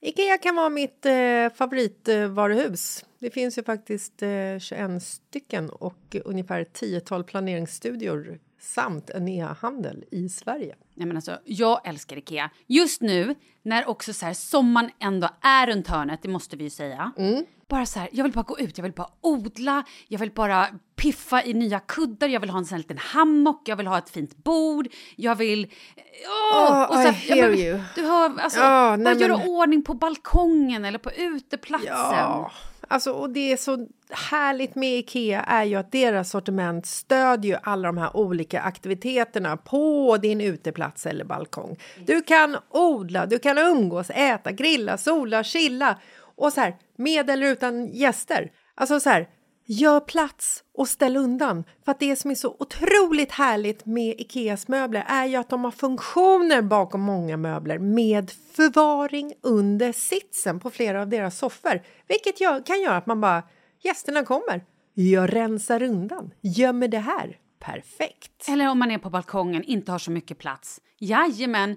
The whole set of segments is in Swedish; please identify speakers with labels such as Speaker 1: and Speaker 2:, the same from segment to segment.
Speaker 1: Ikea kan vara mitt eh, favoritvaruhus. Det finns ju faktiskt eh, 21 stycken och ungefär 10-tal planeringsstudior samt en e-handel i Sverige.
Speaker 2: Nej, men alltså, jag älskar Ikea. Just nu, när också så här, sommaren ändå är runt hörnet, det måste vi ju säga. Bara så här, jag vill bara gå ut, jag vill bara odla, jag vill bara piffa i nya kuddar, jag vill ha en sån här liten hammock, jag vill ha ett fint bord, jag vill... Åh!
Speaker 1: Oh, I hear
Speaker 2: men,
Speaker 1: you.
Speaker 2: Du hör, alltså,
Speaker 1: Ja,
Speaker 2: bara
Speaker 1: nej,
Speaker 2: göra
Speaker 1: men-
Speaker 2: ordning på balkongen eller på uteplatsen.
Speaker 1: Ja, alltså, och det är så härligt med Ikea är ju att deras sortiment stödjer ju alla de här olika aktiviteterna på din uteplats eller balkong. Du kan odla, du kan umgås, äta, grilla, sola, chilla och så här med eller utan gäster. Alltså så här, gör plats och ställ undan. För att det som är så otroligt härligt med Ikeas möbler är ju att de har funktioner bakom många möbler med förvaring under sitsen på flera av deras soffor. Vilket gör, kan göra att man bara, gästerna kommer, jag rensar undan, gömmer det här. Perfekt!
Speaker 2: Eller om man är på balkongen, inte har så mycket plats. Jajamän,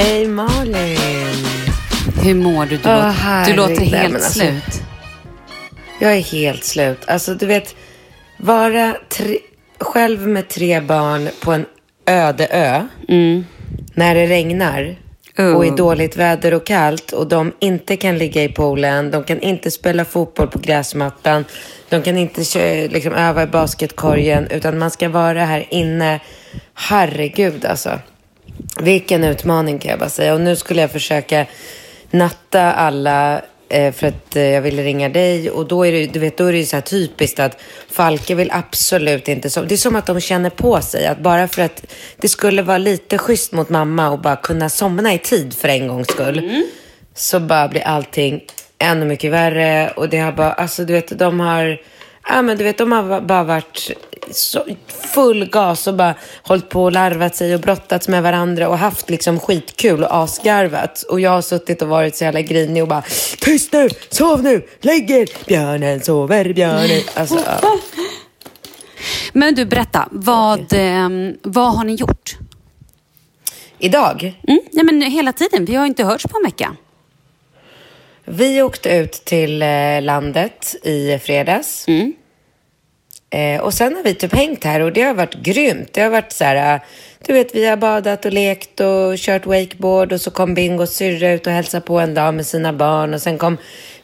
Speaker 3: Hej
Speaker 4: Malin!
Speaker 2: Hur mår du? Du,
Speaker 4: Åh,
Speaker 2: låter, du låter helt
Speaker 4: alltså-
Speaker 2: slut.
Speaker 4: Jag är helt slut. Alltså du vet, vara tre, själv med tre barn på en öde ö när det regnar och är dåligt väder och kallt och de inte kan ligga i poolen, de kan inte spela fotboll på gräsmattan, de kan inte liksom, öva i basketkorgen utan man ska vara här inne. Herregud alltså. Vilken utmaning kan jag bara säga. Och nu skulle jag försöka natta alla eh, för att eh, jag ville ringa dig. Och då är det, du vet, då är det ju så här typiskt att Falke vill absolut inte sova. Det är som att de känner på sig att bara för att det skulle vara lite schysst mot mamma och bara kunna somna i tid för en gångs skull. Så bara blir allting ännu mycket värre. Och det har bara, alltså du vet, de har, ja men du vet, de har bara varit så full gas och bara hållit på och larvat sig och brottats med varandra och haft liksom skitkul och asgarvat. Och jag har suttit och varit så jävla grinig och bara tyst nu, sov nu, lägg er, björnen sover, björnen. Alltså, ja.
Speaker 2: Men du, berätta. Vad, ehm, vad har ni gjort?
Speaker 4: Idag,
Speaker 2: Mm? Nej, men hela tiden. Vi har inte hörts på en vecka.
Speaker 4: Vi åkte ut till eh, landet i fredags. Eh, och sen har vi typ hängt här och det har varit grymt. Det har varit så här, eh, du vet, vi har badat och lekt och kört wakeboard och så kom Bingos syrra ut och hälsade på en dag med sina barn och sen kom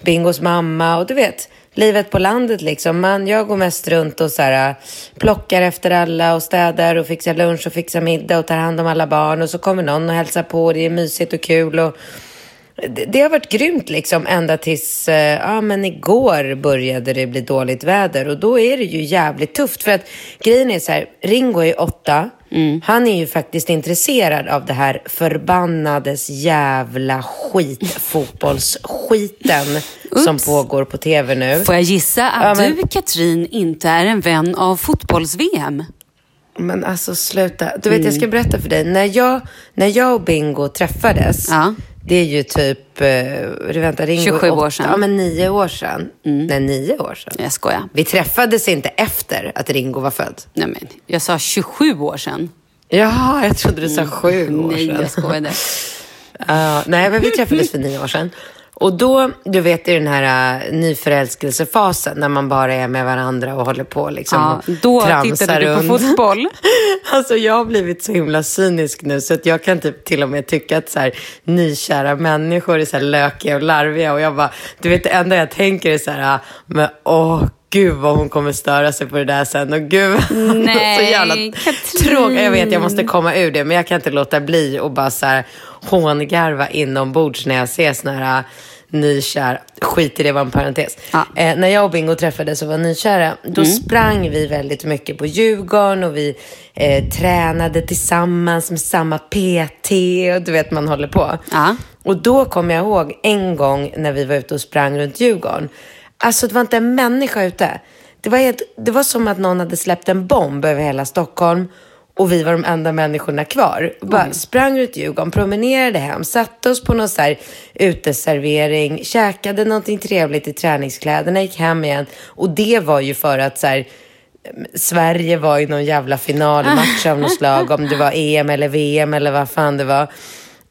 Speaker 4: Bingos mamma och du vet, livet på landet liksom. Man, jag går mest runt och så här, plockar efter alla och städar och fixar lunch och fixar middag och tar hand om alla barn och så kommer någon och hälsar på. Det är mysigt och kul och det, det har varit grymt liksom ända tills, eh, ja men igår började det bli dåligt väder och då är det ju jävligt tufft för att grejen är så här, Ringo är åtta, mm. han är ju faktiskt intresserad av det här förbannades jävla skitfotbollsskiten som pågår på tv nu.
Speaker 2: Får jag gissa att ja, men... du Katrin inte är en vän av fotbolls-VM?
Speaker 4: Men alltså sluta. Du vet, mm. jag ska berätta för dig. När jag, när jag och Bingo träffades, ja. Det är ju typ, eh, vänta, Ringo
Speaker 2: 27 år sedan.
Speaker 4: Ja, men nio år sedan. Mm. Nej, nio år sedan.
Speaker 2: Jag skojar.
Speaker 4: Vi träffades inte efter att Ringo var född.
Speaker 2: Nej, men jag sa 27 år sedan.
Speaker 4: Jaha, jag trodde du sa sju mm. år
Speaker 2: sedan. Nej, jag skojade.
Speaker 4: uh, nej, men vi träffades för nio år sedan. Och då, du vet i den här uh, nyförälskelsefasen när man bara är med varandra och håller på liksom.
Speaker 2: Ja, då tittade du på fotboll.
Speaker 4: alltså jag har blivit så himla cynisk nu så att jag kan typ till och med tycka att så här, nykära människor är så här lökiga och larviga och jag bara, du vet det enda jag tänker är så här, uh, men åh gud vad hon kommer störa sig på det där sen. Och gud,
Speaker 2: Nej,
Speaker 4: så jävla tråkigt. Jag vet, jag måste komma ur det, men jag kan inte låta bli och bara så här hångarva inombords när jag ser såna här äh, nykär, skit i det var en parentes. Ja. Eh, när jag och Bingo träffades och var nykära, då mm. sprang vi väldigt mycket på Djurgården och vi eh, tränade tillsammans med samma PT och du vet, man håller på. Ja. Och då kom jag ihåg en gång när vi var ute och sprang runt Djurgården. Alltså det var inte en människa ute. Det var, helt, det var som att någon hade släppt en bomb över hela Stockholm och vi var de enda människorna kvar. Bara mm. sprang ut Djurgården, promenerade hem, satte oss på någon så här uteservering, käkade någonting trevligt i träningskläderna, gick hem igen. Och det var ju för att så här, Sverige var i någon jävla finalmatch av något slag, om det var EM eller VM eller vad fan det var.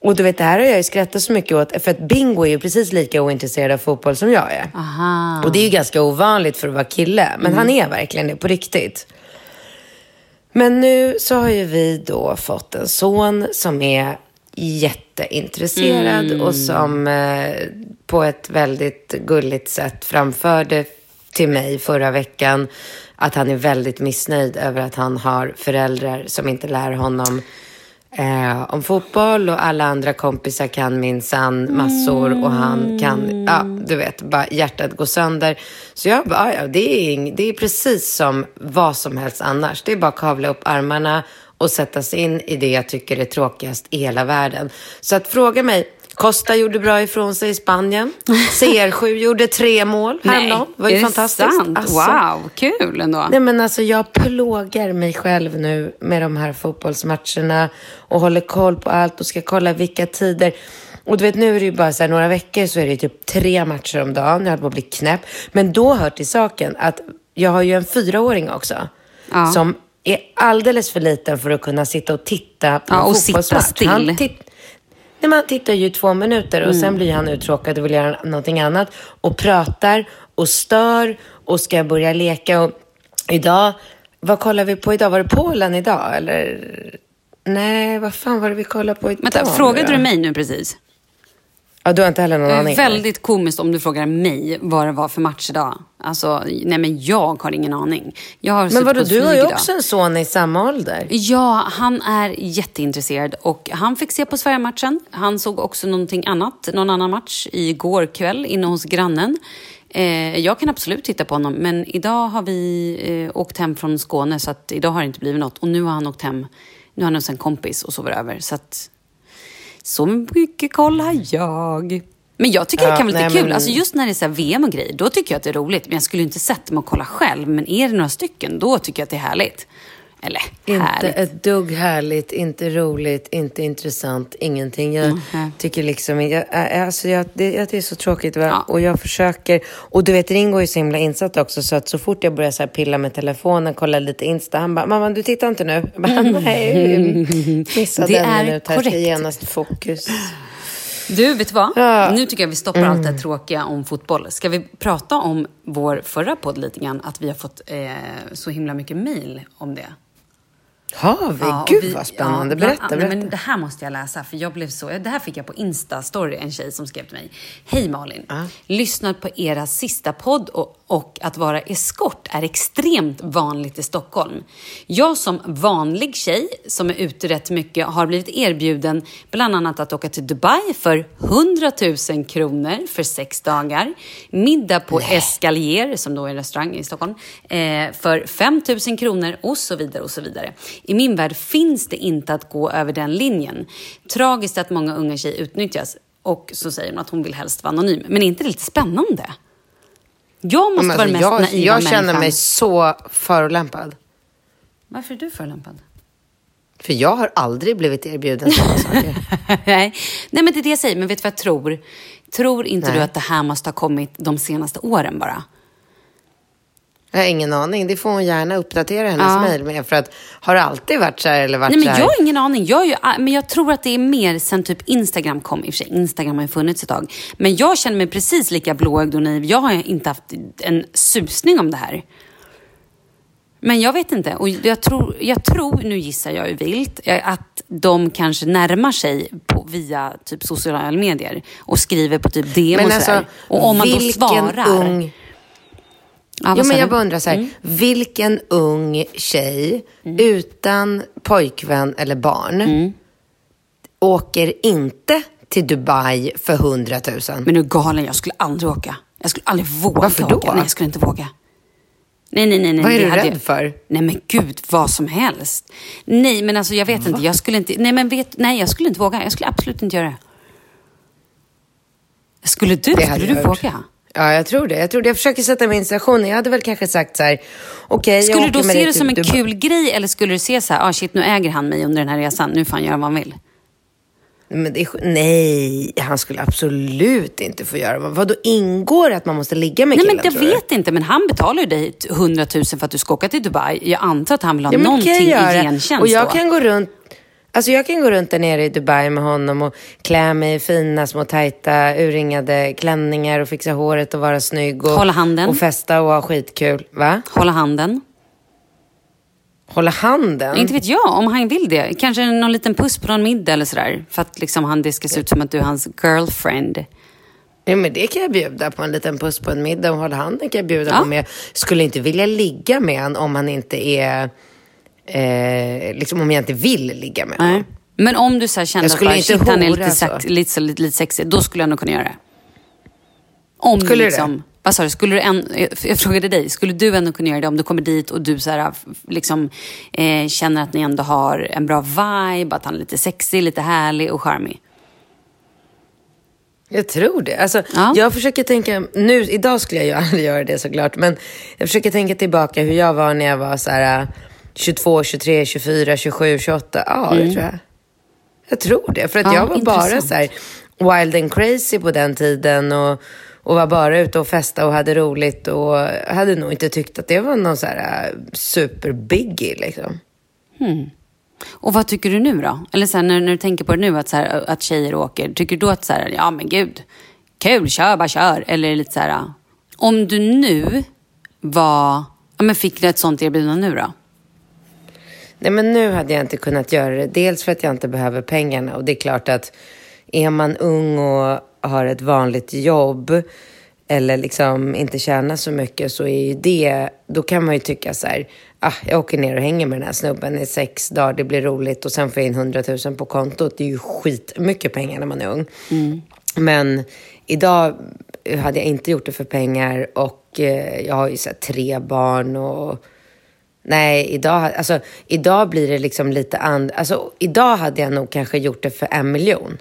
Speaker 4: Och du vet, det här har jag ju skrattat så mycket åt, för att Bingo är ju precis lika ointresserad av fotboll som jag är.
Speaker 2: Aha.
Speaker 4: Och det är ju ganska ovanligt för att vara kille, men mm. han är verkligen det på riktigt. Men nu så har ju vi då fått en son som är jätteintresserad mm. och som eh, på ett väldigt gulligt sätt framförde till mig förra veckan att han är väldigt missnöjd över att han har föräldrar som inte lär honom eh, om fotboll och alla andra kompisar kan minsann massor och han kan, ja, du vet, bara hjärtat går sönder. Så jag bara, ja, det är, det är precis som vad som helst annars. Det är bara att kavla upp armarna och sätta sig in i det jag tycker är tråkigast i hela världen. Så att fråga mig, Costa gjorde bra ifrån sig i Spanien. CR7 gjorde tre mål häromdagen. Det var ju
Speaker 2: är
Speaker 4: fantastiskt.
Speaker 2: Sant? Alltså, wow, kul ändå.
Speaker 4: Nej, men alltså, jag plågar mig själv nu med de här fotbollsmatcherna och håller koll på allt och ska kolla vilka tider. Och du vet, nu är det ju bara så här, några veckor så är det typ tre matcher om dagen. Jag håller på att bli knäpp. Men då hör till saken att jag har ju en fyraåring också. Ja. Som är alldeles för liten för att kunna sitta och titta på
Speaker 2: ja,
Speaker 4: en
Speaker 2: och sitta still. Han,
Speaker 4: Nej, man tittar ju två minuter och mm. sen blir han uttråkad och vill göra någonting annat. Och pratar och stör och ska börja leka. Och idag, vad kollar vi på idag? Var det Polen idag? Eller? Nej, vad fan var det vi kollade på idag?
Speaker 2: Vänta, frågade du mig nu precis?
Speaker 4: Ja, du har inte heller någon aning?
Speaker 2: Väldigt komiskt om du frågar mig vad det var för match idag. Alltså, nej men jag har ingen aning. Jag har
Speaker 4: men vadå, du har ju också en son i samma ålder.
Speaker 2: Ja, han är jätteintresserad och han fick se på Sverige-matchen. Han såg också någonting annat, någon annan match igår kväll inne hos grannen. Eh, jag kan absolut titta på honom, men idag har vi eh, åkt hem från Skåne så att idag har det inte blivit något. Och nu har han åkt hem, nu har han hos en kompis och sover över. Så att så mycket koll har jag. Men jag tycker ja, det kan vara lite nej, kul. Men... Alltså just när det är så VM och grejer, då tycker jag att det är roligt. Men jag skulle inte sätta mig och kolla själv. Men är det några stycken, då tycker jag att det är härligt. Eller
Speaker 4: inte
Speaker 2: härligt.
Speaker 4: ett dugg härligt, inte roligt, inte intressant, ingenting. Jag mm. tycker liksom, jag, alltså jag, det, det är så tråkigt? Ja. och jag försöker. Och du vet, Ringo är så himla insatt också så att så fort jag börjar så pilla med telefonen, kolla lite Insta, han bara, mamma du tittar inte nu? Jag bara, nej, missade
Speaker 2: det
Speaker 4: en minut här, ska genast fokus.
Speaker 2: Du, vet du vad?
Speaker 4: Ja.
Speaker 2: Nu tycker jag vi stoppar allt det här tråkiga om fotboll. Ska vi prata om vår förra podd lite grann? Att vi har fått eh, så himla mycket mail om det.
Speaker 4: Har vi?
Speaker 2: Ja,
Speaker 4: Gud
Speaker 2: vi-
Speaker 4: vad spännande.
Speaker 2: ja,
Speaker 4: berätta,
Speaker 2: annat-
Speaker 4: berätta.
Speaker 2: Men det här måste jag läsa, för jag blev så... Det här fick jag på Insta-story, en tjej som skrev till mig. Hej Malin! Lyssnat på era sista podd och, och att vara eskort är extremt vanligt i Stockholm. Jag som vanlig tjej, som är ute rätt mycket, har blivit erbjuden bland annat att åka till Dubai för 100 000 kronor för sex dagar. Middag på Escalier, som då är en restaurang i Stockholm, eh, för 5 000 kronor och så vidare och så vidare. I min värld finns det inte att gå över den linjen. Tragiskt att många unga tjejer utnyttjas. Och så säger hon att hon vill helst vara anonym. Men är inte det lite spännande? Jag måste
Speaker 4: Men
Speaker 2: vara den
Speaker 4: alltså,
Speaker 2: mest
Speaker 4: jag,
Speaker 2: naiva
Speaker 4: jag känner
Speaker 2: människan.
Speaker 4: mig så förolämpad.
Speaker 2: Varför är du förolämpad?
Speaker 4: För jag har aldrig blivit erbjuden sådana saker.
Speaker 2: Nej. Nej, men det är det jag säger. Men vet du vad jag tror? Tror inte
Speaker 4: Nej.
Speaker 2: du att det här måste ha kommit de senaste åren bara?
Speaker 4: Jag har ingen aning. Det får hon gärna uppdatera hennes
Speaker 2: Ja.
Speaker 4: mejl med. För att har det alltid varit så här eller varit
Speaker 2: Nej, men
Speaker 4: så här?
Speaker 2: jag har ingen aning. Jag är ju, men jag tror att det är mer sen typ Instagram kom. I och för sig, Instagram har ju funnits ett tag. Men jag känner mig precis lika blåögd och naiv. Jag har inte haft en susning om det här. Men jag vet inte. Och jag tror, jag tror nu gissar jag ju vilt, eh, att de kanske närmar sig på, via typ sociala medier och skriver på typ DM
Speaker 4: Men
Speaker 2: och
Speaker 4: alltså,
Speaker 2: sådär. Och om man då svarar...
Speaker 4: ung...
Speaker 2: Ja, sa
Speaker 4: men jag bara undrar så här,
Speaker 2: Mm.
Speaker 4: vilken ung tjej utan pojkvän eller barn
Speaker 2: Mm.
Speaker 4: åker inte till Dubai för 100 000?
Speaker 2: Men du är galen, jag skulle aldrig åka. Jag skulle aldrig våga
Speaker 4: Varför då?
Speaker 2: åka. Nej, jag skulle inte våga. Nej, nej, nej. nej
Speaker 4: Vad är du rädd
Speaker 2: jag-
Speaker 4: för?
Speaker 2: Nej, men gud, vad som helst. Nej, men alltså jag vet inte. Jag skulle inte... Nej, men vet... Nej, jag skulle inte våga. Jag skulle absolut inte göra det. Skulle du?
Speaker 4: Det
Speaker 2: Skulle du
Speaker 4: gjort.
Speaker 2: våga?
Speaker 4: Ja, jag tror det. Jag, tror det. jag försöker sätta mig i en situation. Jag hade väl kanske sagt så här, okej, jag
Speaker 2: Skulle du då se det som en
Speaker 4: Dubai.
Speaker 2: kul grej eller skulle du se så här, ah shit, nu äger han mig under den här resan. Nu får han göra vad han vill.
Speaker 4: Är, nej, han skulle absolut inte få göra. Vad då ingår det att man måste ligga med
Speaker 2: Nej,
Speaker 4: killen?
Speaker 2: men jag
Speaker 4: tror du?
Speaker 2: vet inte. Men han betalar ju dig 100 000 för att du ska åka till Dubai. Jag antar att han vill ha
Speaker 4: Ja,
Speaker 2: någonting i gentjänst
Speaker 4: Och jag
Speaker 2: då.
Speaker 4: kan gå runt Alltså jag kan gå runt där nere i Dubai med honom och klä mig i fina små tajta urringade klänningar och fixa håret och vara snygg och,
Speaker 2: Hålla handen.
Speaker 4: och festa och ha skitkul. Va?
Speaker 2: Hålla handen.
Speaker 4: Hålla handen?
Speaker 2: Inte vet jag, om han vill det. Kanske någon liten puss på någon middag eller sådär. För att liksom han, det ska se ut som att du är hans girlfriend.
Speaker 4: Ja, men det kan jag bjuda på. En liten puss på en middag och hålla handen kan jag bjuda
Speaker 2: Ja.
Speaker 4: på. Men jag skulle inte vilja ligga med honom om han inte är... Eh, liksom om jag inte vill ligga med honom.
Speaker 2: Men om du så här kände
Speaker 4: Jag
Speaker 2: att bara,
Speaker 4: inte
Speaker 2: shit, han är
Speaker 4: hora
Speaker 2: lite,
Speaker 4: så.
Speaker 2: sex, lite, lite, lite sexig, då skulle jag nog kunna göra det. Om
Speaker 4: Skulle du
Speaker 2: liksom, Vad sa du? Skulle du en, jag frågade dig, skulle du ändå kunna göra det om du kommer dit och du så här, liksom, eh, känner att ni ändå har en bra vibe, att han är lite sexig, lite härlig och charmig?
Speaker 4: Jag tror det. Alltså,
Speaker 2: Ja.
Speaker 4: Jag försöker tänka, nu, idag skulle jag ju aldrig göra det såklart, men jag försöker tänka tillbaka hur jag var när jag var så här 22, 23, 24, 27, 28. Ja, det tror jag. Jag tror det, för att
Speaker 2: Mm. Ja,
Speaker 4: jag var bara
Speaker 2: intressant.
Speaker 4: så här wild and crazy på den tiden och, och var bara ute och festa och hade roligt och hade nog inte tyckt att det var någon så här äh, super-biggie liksom.
Speaker 2: Och vad tycker du nu då? Eller så här, när, när du tänker på det nu, att, så här, att tjejer åker, tycker du att så här, ja men gud, kul, kör bara kör? Eller lite så här, om du nu var, ja men fick du ett sånt erbjudande nu då?
Speaker 4: Nej, men nu hade jag inte kunnat göra det. Dels för att jag inte behöver pengarna. Och det är klart att är man ung och har ett vanligt jobb eller liksom inte tjänar så mycket så är ju det, då kan man ju tycka så här, ah, jag åker ner och hänger med den här snubben i sex dagar, det blir roligt och sen får jag in 100 000 på kontot. Det är ju skitmycket pengar när man är ung. Men idag hade jag inte gjort det för pengar och eh, jag har ju så tre barn och Nej, idag, alltså, idag blir det liksom lite and... Alltså, idag hade jag nog kanske gjort det för en miljon.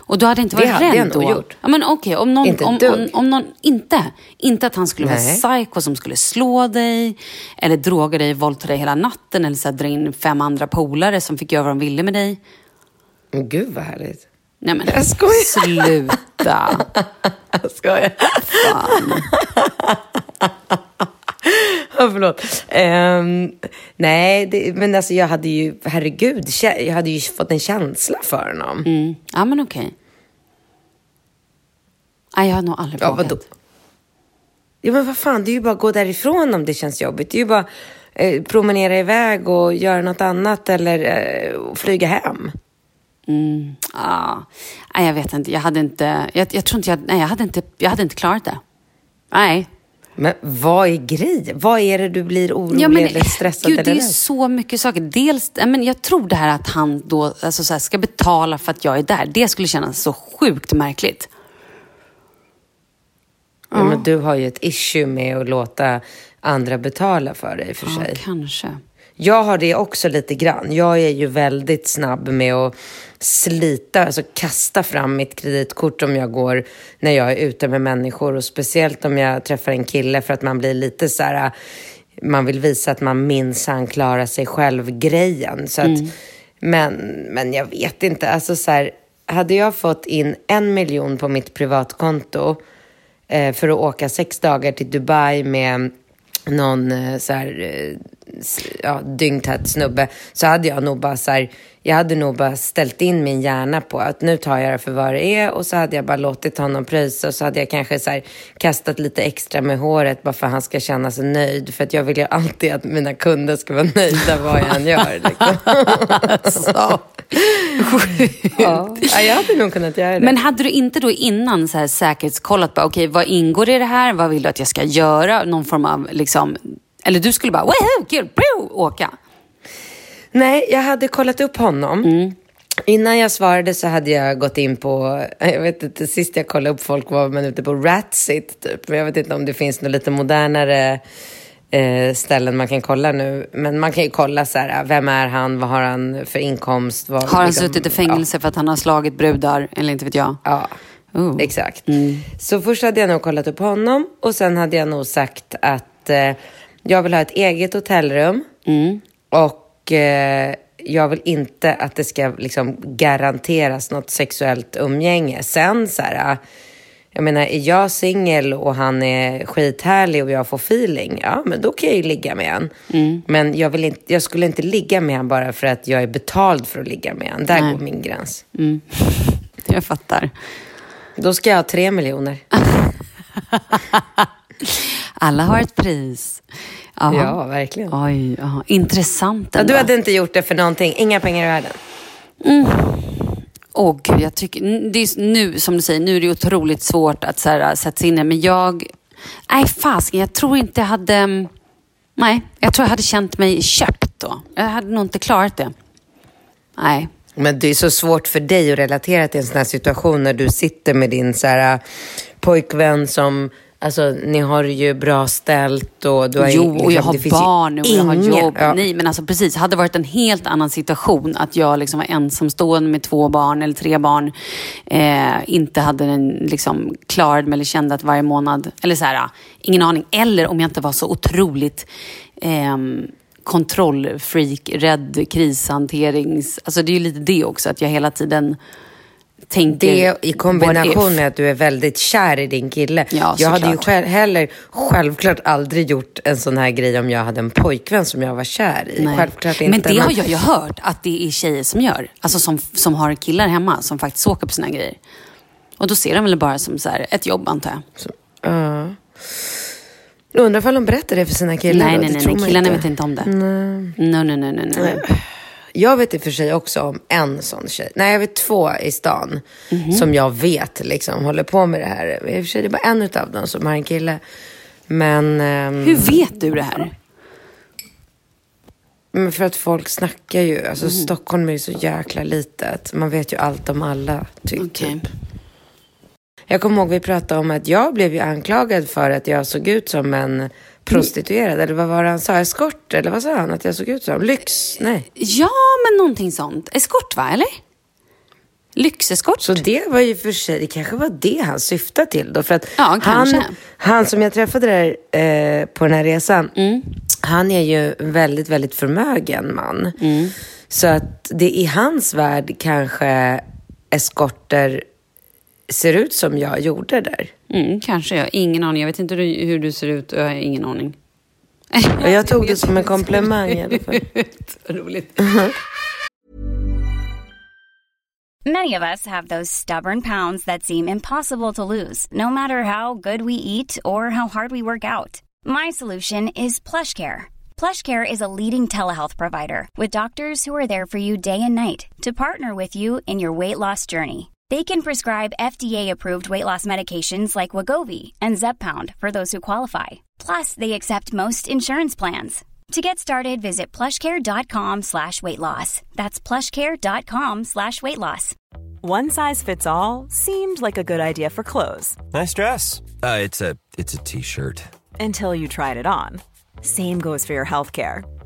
Speaker 2: Och du hade inte
Speaker 4: Det
Speaker 2: varit
Speaker 4: hade
Speaker 2: rädd
Speaker 4: jag nog
Speaker 2: då?
Speaker 4: gjort.
Speaker 2: Ja, men okej, om någon,
Speaker 4: Inte
Speaker 2: om, om, om någon, inte, inte att han skulle
Speaker 4: Nej.
Speaker 2: vara psycho som skulle slå dig, eller droga dig, våldta dig hela natten, eller så här, dra in fem andra polare som fick göra vad de ville med dig.
Speaker 4: Men gud vad härligt.
Speaker 2: Nej men
Speaker 4: Jag skojar.
Speaker 2: sluta.
Speaker 4: Jag skojar.
Speaker 2: Fan.
Speaker 4: Förlåt. Um, nej, det, men alltså jag hade ju, herregud, jag hade ju fått en känsla för honom.
Speaker 2: Mm. Ja, men okej. Okay. Nej, jag har nog aldrig ja, vågat. Vadå?
Speaker 4: Ja, men vad fan, det är ju bara att gå därifrån om det känns jobbigt. Det är ju bara eh, promenera iväg och göra något annat eller eh, flyga hem.
Speaker 2: Mm, ah. Nej, jag vet inte. Jag hade inte, jag, jag tror inte jag, nej, jag hade inte, jag hade inte klarat det. Nej.
Speaker 4: Men vad är grejen? Vad är det du blir orolig ja, men, eller stressad
Speaker 2: gud,
Speaker 4: eller
Speaker 2: Det är så mycket saker. Dels, men jag tror det här att han då alltså, så här, ska betala för att jag är där. Det skulle kännas så sjukt märkligt.
Speaker 4: Ja, men du har ju ett issue med att låta andra betala för dig för
Speaker 2: ja,
Speaker 4: sig.
Speaker 2: kanske.
Speaker 4: Jag har det också lite grann. Jag är ju väldigt snabb med att slita, alltså kasta fram mitt kreditkort om jag går när jag är ute med människor och speciellt om jag träffar en kille för att man blir lite så här, man vill visa att man minsann klarar sig själv-grejen. Så att, mm. men, men jag vet inte, alltså så här, hade jag fått in en miljon på mitt privatkonto eh, för att åka sex dagar till Dubai med någon eh, så här, eh, ja, dyngtät snubbe så hade jag nog bara så här, jag hade nog bara ställt in min hjärna på att nu tar jag det för vad det är och så hade jag bara låtit honom pröjsa och så hade jag kanske så här, kastat lite extra med håret bara för att han ska känna sig nöjd. För att jag vill ju alltid att mina kunder ska vara nöjda vad jag än gör. Liksom. så. ja. ja, jag hade nog kunnat göra det.
Speaker 2: Men hade du inte då innan så här säkerhetskollat, okej okay, vad ingår i det här, vad vill du att jag ska göra, någon form av liksom, eller du skulle bara, woho, kul, åka?
Speaker 4: Nej, jag hade kollat upp honom. Mm. Innan jag svarade så hade jag gått in på, jag vet inte, sist jag kollade upp folk var man ute på Ratsit typ. Jag vet inte om det finns något lite modernare eh, ställen man kan kolla nu. Men man kan ju kolla så här, vem är han, vad har han för inkomst? Vad,
Speaker 2: har han liksom, suttit i fängelse ja. för att han har slagit brudar, eller inte vet jag?
Speaker 4: Ja, uh. exakt. Mm. Så först hade jag nog kollat upp honom och sen hade jag nog sagt att eh, jag vill ha ett eget hotellrum. Mm. Och eh, jag vill inte att det ska liksom garanteras något sexuellt umgänge. Sen så här, jag menar, är jag singel och han är skithärlig och jag får feeling, ja men då kan jag ju ligga med en. Mm. Men jag, vill inte, jag skulle inte ligga med han bara för att jag är betald för att ligga med han. Där Nej. går min gräns.
Speaker 2: Mm. Jag fattar.
Speaker 4: Då ska jag ha tre miljoner.
Speaker 2: Alla har ett pris.
Speaker 4: Aha. Ja, verkligen.
Speaker 2: Oj, aha. intressant
Speaker 4: ja, Du hade inte gjort det för någonting, inga pengar i världen?
Speaker 2: Mm. Åh gud, jag tycker, det är nu som du säger, nu är det otroligt svårt att så här, sätta sig in i Men jag, nej fasken, jag tror inte jag hade, nej, jag tror jag hade känt mig köpt då. Jag hade nog inte klarat det. Nej.
Speaker 4: Men det är så svårt för dig att relatera till en sån här situation när du sitter med din så här, pojkvän som Alltså, ni har ju bra ställt och du har
Speaker 2: Jo, liksom, och jag har barn och jag har jobb. Ja. Nej, men alltså precis. Hade det varit en helt annan situation att jag liksom var ensamstående med två barn eller tre barn. Eh, inte hade en, liksom, klarat mig eller kände att varje månad, eller så här, ingen aning. Eller om jag inte var så otroligt eh, kontrollfreak, rädd krishanterings... Alltså det är ju lite det också, att jag hela tiden tänker...
Speaker 4: Det i kombination med att du är väldigt kär i din kille.
Speaker 2: Ja,
Speaker 4: jag hade ju själv, heller självklart aldrig gjort en sån här grej om jag hade en pojkvän som jag var kär i. Nej. Självklart inte.
Speaker 2: Men det har jag ju hört att det är tjejer som gör. Alltså som, som har killar hemma som faktiskt åker på sina grejer. Och då ser de väl bara som så här, ett jobb antar jag. Så,
Speaker 4: uh. Jag undrar om de berättar det för sina killar
Speaker 2: Nej, då? nej, nej, nej. killarna inte. vet inte om det. Nej. Nej, nej, nej, nej. nej.
Speaker 4: Jag vet i och för sig också om en sån tjej. Nej, jag vet två i stan mm -hmm. som jag vet liksom håller på med det här. I och för sig det är bara en av dem som har en kille. Men... Um...
Speaker 2: Hur vet du det här?
Speaker 4: Men för att folk snackar ju. Alltså mm. Stockholm är ju så jäkla litet. Man vet ju allt om alla. Typ. Okay. Jag kommer ihåg vi pratade om att jag blev ju anklagad för att jag såg ut som en prostituerad, eller vad var det han sa? Eskort, eller vad sa han att jag såg ut som? Lyx? Nej.
Speaker 2: Ja, men någonting sånt. Eskort, va? Eller? Lyxeskort.
Speaker 4: Så det var ju för sig, det kanske var det han syftade till då. För att
Speaker 2: ja,
Speaker 4: han, han som jag träffade där eh, på den här resan, mm. han är ju en väldigt, väldigt förmögen man. Mm. Så att det i hans värld kanske eskorter ser ut som jag gjorde där.
Speaker 2: Mm, kanske. Jag ingen aning. Jag vet inte hur du ser ut och jag har ingen aning.
Speaker 4: Jag tog det som en komplimang i alla fall.
Speaker 2: Roligt.
Speaker 5: Many of us have those stubborn pounds that seem impossible to lose, no matter how good we eat or how hard we work out. My solution is PlushCare. PlushCare is a leading telehealth provider with doctors who are there for you day and night to partner with you in your weight loss journey. They can prescribe FDA-approved weight loss medications like Wagovi and Zepbound for those who qualify. Plus, they accept most insurance plans. To get started, visit plushcare.com slash weight loss. That's plushcare.com slash weight loss.
Speaker 3: One size fits all seemed like a good idea for clothes
Speaker 6: Nice dress. Uh, it's a it's a t-shirt.
Speaker 3: until you tried it on. Same goes for your healthcare.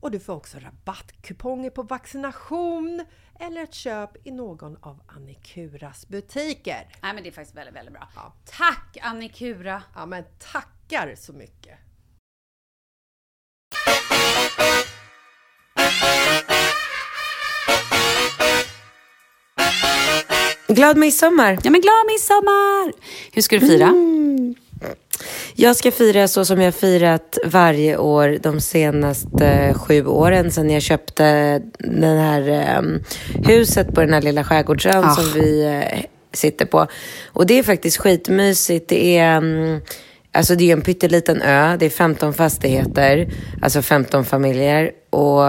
Speaker 1: och du får också rabattkuponger på vaccination eller ett köp i någon av Annikuras butiker.
Speaker 2: Nej men det är faktiskt väldigt, väldigt bra.
Speaker 1: Ja.
Speaker 2: Tack Annikura!
Speaker 1: Ja men tackar så mycket!
Speaker 4: Glad midsommar!
Speaker 2: Ja men glad midsommar! Hur ska du fira?
Speaker 4: Jag ska fira så som jag firat varje år de senaste sju åren sedan jag köpte det här eh, huset på den här lilla skärgårdsön
Speaker 2: Ah.
Speaker 4: som vi eh, sitter på. Och det är faktiskt skitmysigt. Det är, mm, Alltså det är en pytteliten ö, det är 15 fastigheter, alltså 15 familjer. Och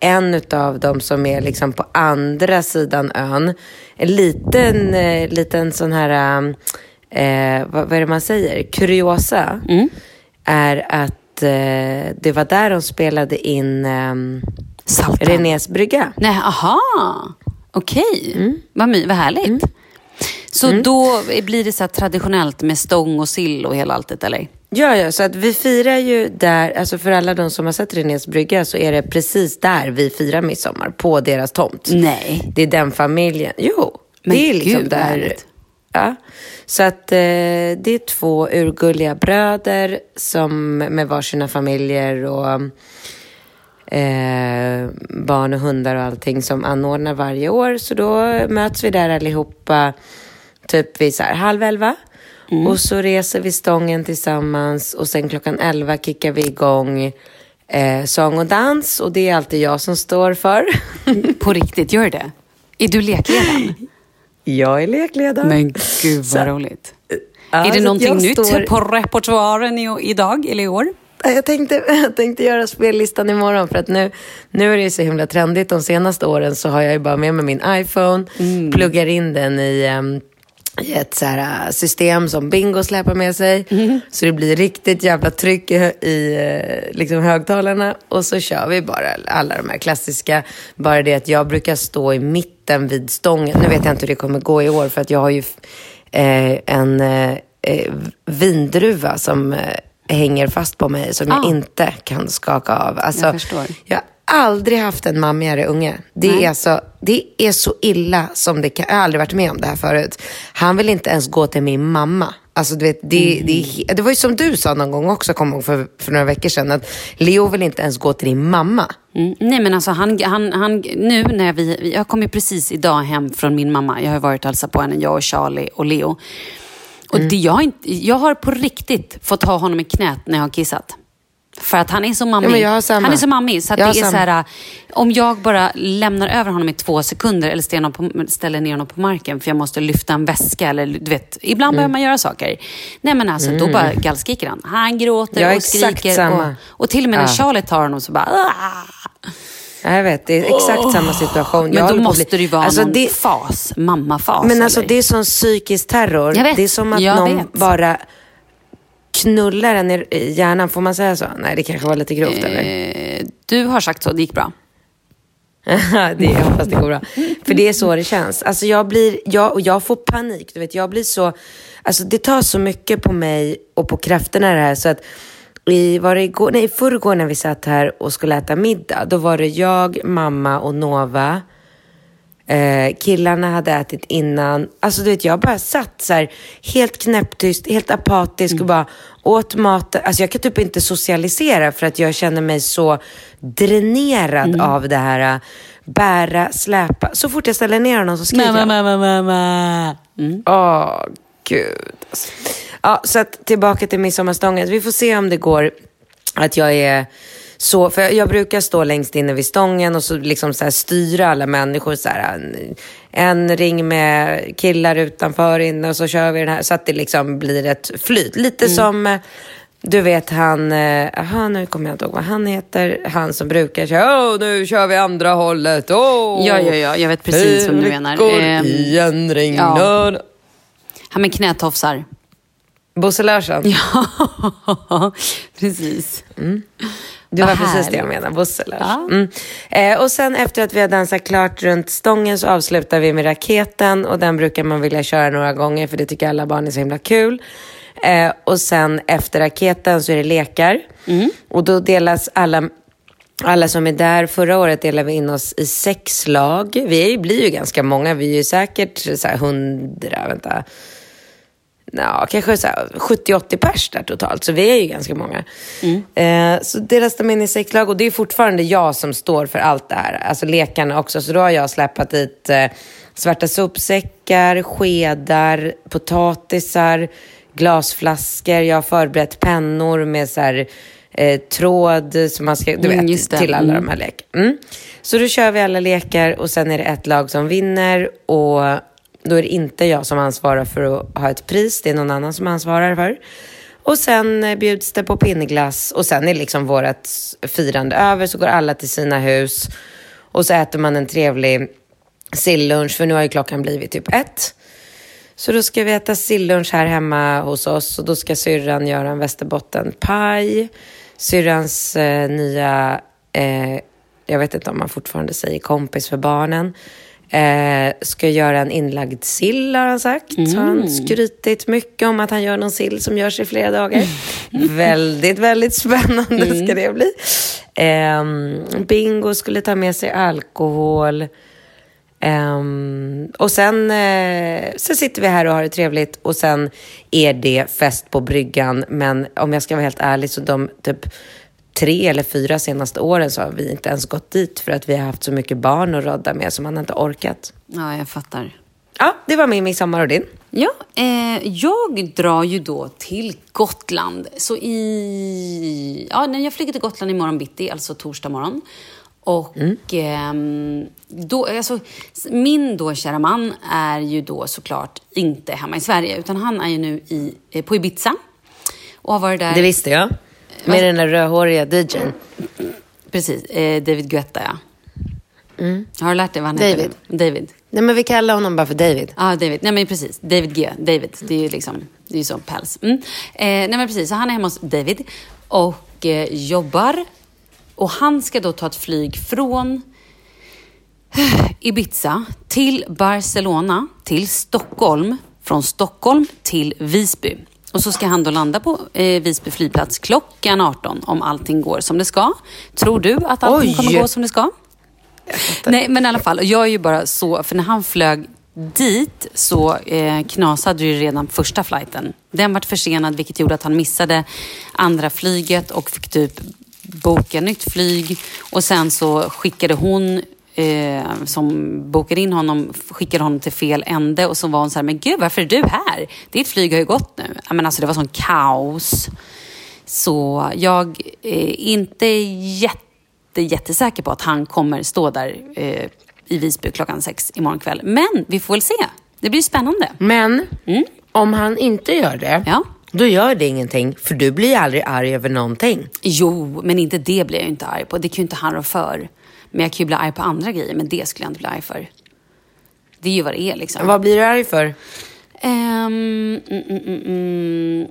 Speaker 4: en av dem som är liksom på andra sidan ön, en liten, eh, liten sån här, eh, vad, vad är det man säger, kuriosa,
Speaker 2: Mm.
Speaker 4: är att eh, det var där de spelade in eh,
Speaker 2: Saltan.
Speaker 4: Renés brygga.
Speaker 2: Nej, aha. Okej.
Speaker 4: Mm.
Speaker 2: Vad, vad härligt. Så då blir det så traditionellt med stång och sill och hela alltet, eller?
Speaker 4: Ja, ja, så att vi firar ju där, alltså för alla de som har sett Renés brygga så är det precis där vi firar midsommar, på deras tomt.
Speaker 2: Nej.
Speaker 4: Det är den familjen. Jo,
Speaker 2: Men
Speaker 4: det är liksom
Speaker 2: gud,
Speaker 4: där.
Speaker 2: härligt.
Speaker 4: Ja. Så att eh, det är två urgulliga bröder som med varsina familjer och eh, barn och hundar och allting som anordnar varje år. Så då möts vi där allihopa typ vid så här halv elva. Och så reser vi stången tillsammans och sen klockan elva kickar vi igång eh, sång och dans och det är alltid jag som står för.
Speaker 2: På riktigt, gör det? Är du lekledaren?
Speaker 4: jag är lekledare.
Speaker 2: Men gud vad roligt.
Speaker 4: Ja,
Speaker 2: är
Speaker 4: så
Speaker 2: det
Speaker 4: att
Speaker 2: någonting nytt
Speaker 4: står-
Speaker 2: på repertoaren i, idag eller i år?
Speaker 4: Jag tänkte, jag tänkte göra spellistan imorgon för att nu, nu är det så himla trendigt. De senaste åren så har jag ju bara med mig min iPhone, pluggar in den i, ehm, i ett så här, äh, system som Bingo släpar med sig. Så det blir riktigt jävla tryck i, i eh, liksom högtalarna. Och så kör vi bara alla de här klassiska. Bara det att jag brukar stå i mitten vid stången. Nu vet jag inte hur det kommer gå i år för att jag har ju eh, en eh, vindruva som eh, hänger fast på mig som jag
Speaker 2: Ah.
Speaker 4: inte kan skaka av. Alltså,
Speaker 2: Jag förstår.
Speaker 4: Jag aldrig haft en mammigare unge. Det är, så, det är så illa som det kan. Jag har aldrig varit med om det här förut. Han vill inte ens gå till min mamma. Alltså, du vet, det,
Speaker 2: Mm.
Speaker 4: det, det var ju som du sa någon gång också, kom för, för några veckor sedan, att Leo vill inte ens gå till din mamma.
Speaker 2: Mm. Nej men alltså han, han, han, nu när vi, jag kom ju precis idag hem från min mamma. Jag har varit och hälsat på henne, jag och Charlie och Leo. Och
Speaker 4: Mm.
Speaker 2: det jag, inte, jag har på riktigt fått ha honom i knät när jag har kissat. För att han är så mammig.
Speaker 4: Ja.
Speaker 2: Han är så mammig så att
Speaker 4: Jag
Speaker 2: det är så här, om jag bara lämnar över honom i två sekunder eller ställer, honom på, ställer ner honom på marken för jag måste lyfta en väska eller du vet, ibland
Speaker 4: Mm.
Speaker 2: behöver man göra saker. Nej men alltså då bara gallskriker han. Han gråter
Speaker 4: Jag
Speaker 2: och skriker. Och, och till och med när
Speaker 4: Ja.
Speaker 2: Charlie tar honom så bara "Ah!"
Speaker 4: Ja, Jag vet, det är exakt samma situation.
Speaker 2: Men då måste
Speaker 4: bli-
Speaker 2: det ju vara
Speaker 4: Alltså,
Speaker 2: någon
Speaker 4: det-
Speaker 2: fas, mammafas.
Speaker 4: Men alltså
Speaker 2: eller?
Speaker 4: det är sån psykisk terror. Det är som att
Speaker 2: Jag
Speaker 4: någon
Speaker 2: vet.
Speaker 4: bara knullar en i hjärnan. Får man säga så? Nej, det kanske var lite grovt eller?
Speaker 2: Eh, du har sagt så, det gick bra.
Speaker 4: det, jag hoppas det går bra. För det är så det känns. Alltså jag, blir, jag, och jag får panik. Du vet, jag blir så, alltså det tar så mycket på mig och på krafterna det här. Så att i, var det igår, nej, i förrgår när vi satt här och skulle äta middag, då var det jag, mamma och Nova. Eh, killarna hade ätit innan. Alltså du vet, jag bara satt så här helt knäpptyst, helt apatisk och bara åt mat. Alltså jag kan typ inte socialisera för att jag känner mig så dränerad av det här. äh, Bära, släpa. Så fort jag ställer ner honom så skriker jag.
Speaker 2: mamma, mamma. Mm.
Speaker 4: Åh, gud. alltså. Ja, så att tillbaka till midsommarstången. Vi får se om det går att jag är så, för jag, jag brukar stå längst inne vid stången och så liksom så styra alla människor. Så här, en, ring med killar utanför inne och så kör vi den här. Så att det liksom blir ett flyt. Lite som, eh, du vet han, eh, aha, nu kommer jag inte ihåg vad han heter. Han som brukar köra, åh nu kör vi andra hållet. Åh,
Speaker 2: Ja, ja, ja, jag vet precis vem du menar. Ehm,
Speaker 4: i en ring.
Speaker 2: ja. Han med knätofsar.
Speaker 4: Bosse Larsson.
Speaker 2: Ja, precis.
Speaker 4: Det var
Speaker 2: Vad
Speaker 4: precis det jag menade, Bosse Larsson.
Speaker 2: Ja.
Speaker 4: Mm. Eh, och sen efter att vi har dansat klart runt stången så avslutar vi med raketen och den brukar man vilja köra några gånger för det tycker alla barn är så himla kul. Eh, och sen efter raketen så är det lekar och då delas alla alla som är där, förra året delade vi in oss i sex lag. Vi blir ju ganska många, vi är ju säkert så här hundra, vänta, ja, kanske så här 70-80 pers där totalt, så vi är ju ganska många. Eh, så delas de in i sex lag och det är fortfarande jag som står för allt det här, alltså lekarna också. Så då har jag släpat dit eh, svarta sopsäckar, skedar, potatisar, glasflaskor. Jag har förberett pennor med så här, eh, tråd som man ska, du
Speaker 2: Mm,
Speaker 4: vet,
Speaker 2: det.
Speaker 4: till alla
Speaker 2: Mm.
Speaker 4: de här lek. Mm. Så då kör vi alla lekar och sen är det ett lag som vinner och då är det inte jag som ansvarar för att ha ett pris, det är någon annan som ansvarar för. Och sen eh, bjuds det på pinneglass och sen är liksom vårt firande över så går alla till sina hus och så äter man en trevlig sillunch för nu har ju klockan blivit typ ett. Så då ska vi äta sillunch här hemma hos oss och då ska syrran göra en västerbottenpaj. Syrrans eh, nya, eh, jag vet inte om man fortfarande säger kompis för barnen, eh, ska göra en inlagd sill har han sagt. Mm. Så har han skrytit mycket om att han gör någon sill som görs i flera dagar. väldigt, väldigt spännande mm. ska det bli. Eh, Bingo skulle ta med sig alkohol. Um, och sen, uh, sen sitter vi här och har det trevligt och sen är det fest på bryggan. Men om jag ska vara helt ärlig så de typ tre eller fyra senaste åren så har vi inte ens gått dit för att vi har haft så mycket barn att rodda med så man har inte orkat.
Speaker 2: Ja, jag fattar.
Speaker 4: Ja, det var min midsommar och din.
Speaker 2: Ja, eh, jag drar ju då till Gotland. Så i... Ja, när jag flyger till Gotland imorgon bitti, alltså torsdag morgon. Och mm. eh, då, alltså, min då kära man är ju då såklart inte hemma i Sverige, utan han är ju nu i, eh, på Ibiza. Och har varit där...
Speaker 4: Det visste jag. Med den där rödhåriga DJn.
Speaker 2: Precis, eh, David Guetta ja. Mm. Har du lärt dig vad han
Speaker 4: David.
Speaker 2: heter? David.
Speaker 4: Nej men vi kallar honom bara för David.
Speaker 2: Ja, ah, David. Nej men precis. David G. David. Det är ju liksom, det är ju så pals. Mm. Eh, nej men precis, så han är hemma hos David och eh, jobbar. Och han ska då ta ett flyg från Ibiza till Barcelona, till Stockholm, från Stockholm till Visby. Och så ska han då landa på eh, Visby flygplats klockan 18 om allting går som det ska. Tror du att allting Oj. kommer gå som det ska? Nej, men i alla fall. Jag är ju bara så, för när han flög dit så eh, knasade ju redan första flighten. Den var försenad vilket gjorde att han missade andra flyget och fick typ boka nytt flyg. Och sen så skickade hon eh, som bokade in honom skickade honom till fel ände och så var hon så här, men gud varför är du här? Ditt flyg har ju gått nu. Men alltså det var sån kaos. Så jag är inte jätte, jättesäker på att han kommer stå där eh, i Visby klockan sex imorgon kväll. Men vi får väl se. Det blir spännande.
Speaker 4: Men mm. om han inte gör det, ja. då gör det ingenting. För du blir aldrig arg över någonting.
Speaker 2: Jo, men inte det blir jag inte arg på. Det kan ju inte han rå för. Men jag kan ju bli arg på andra grejer, men det skulle jag inte bli arg för. Det är ju vad det är liksom.
Speaker 4: Vad blir du arg för?
Speaker 2: Um, mm, mm, mm,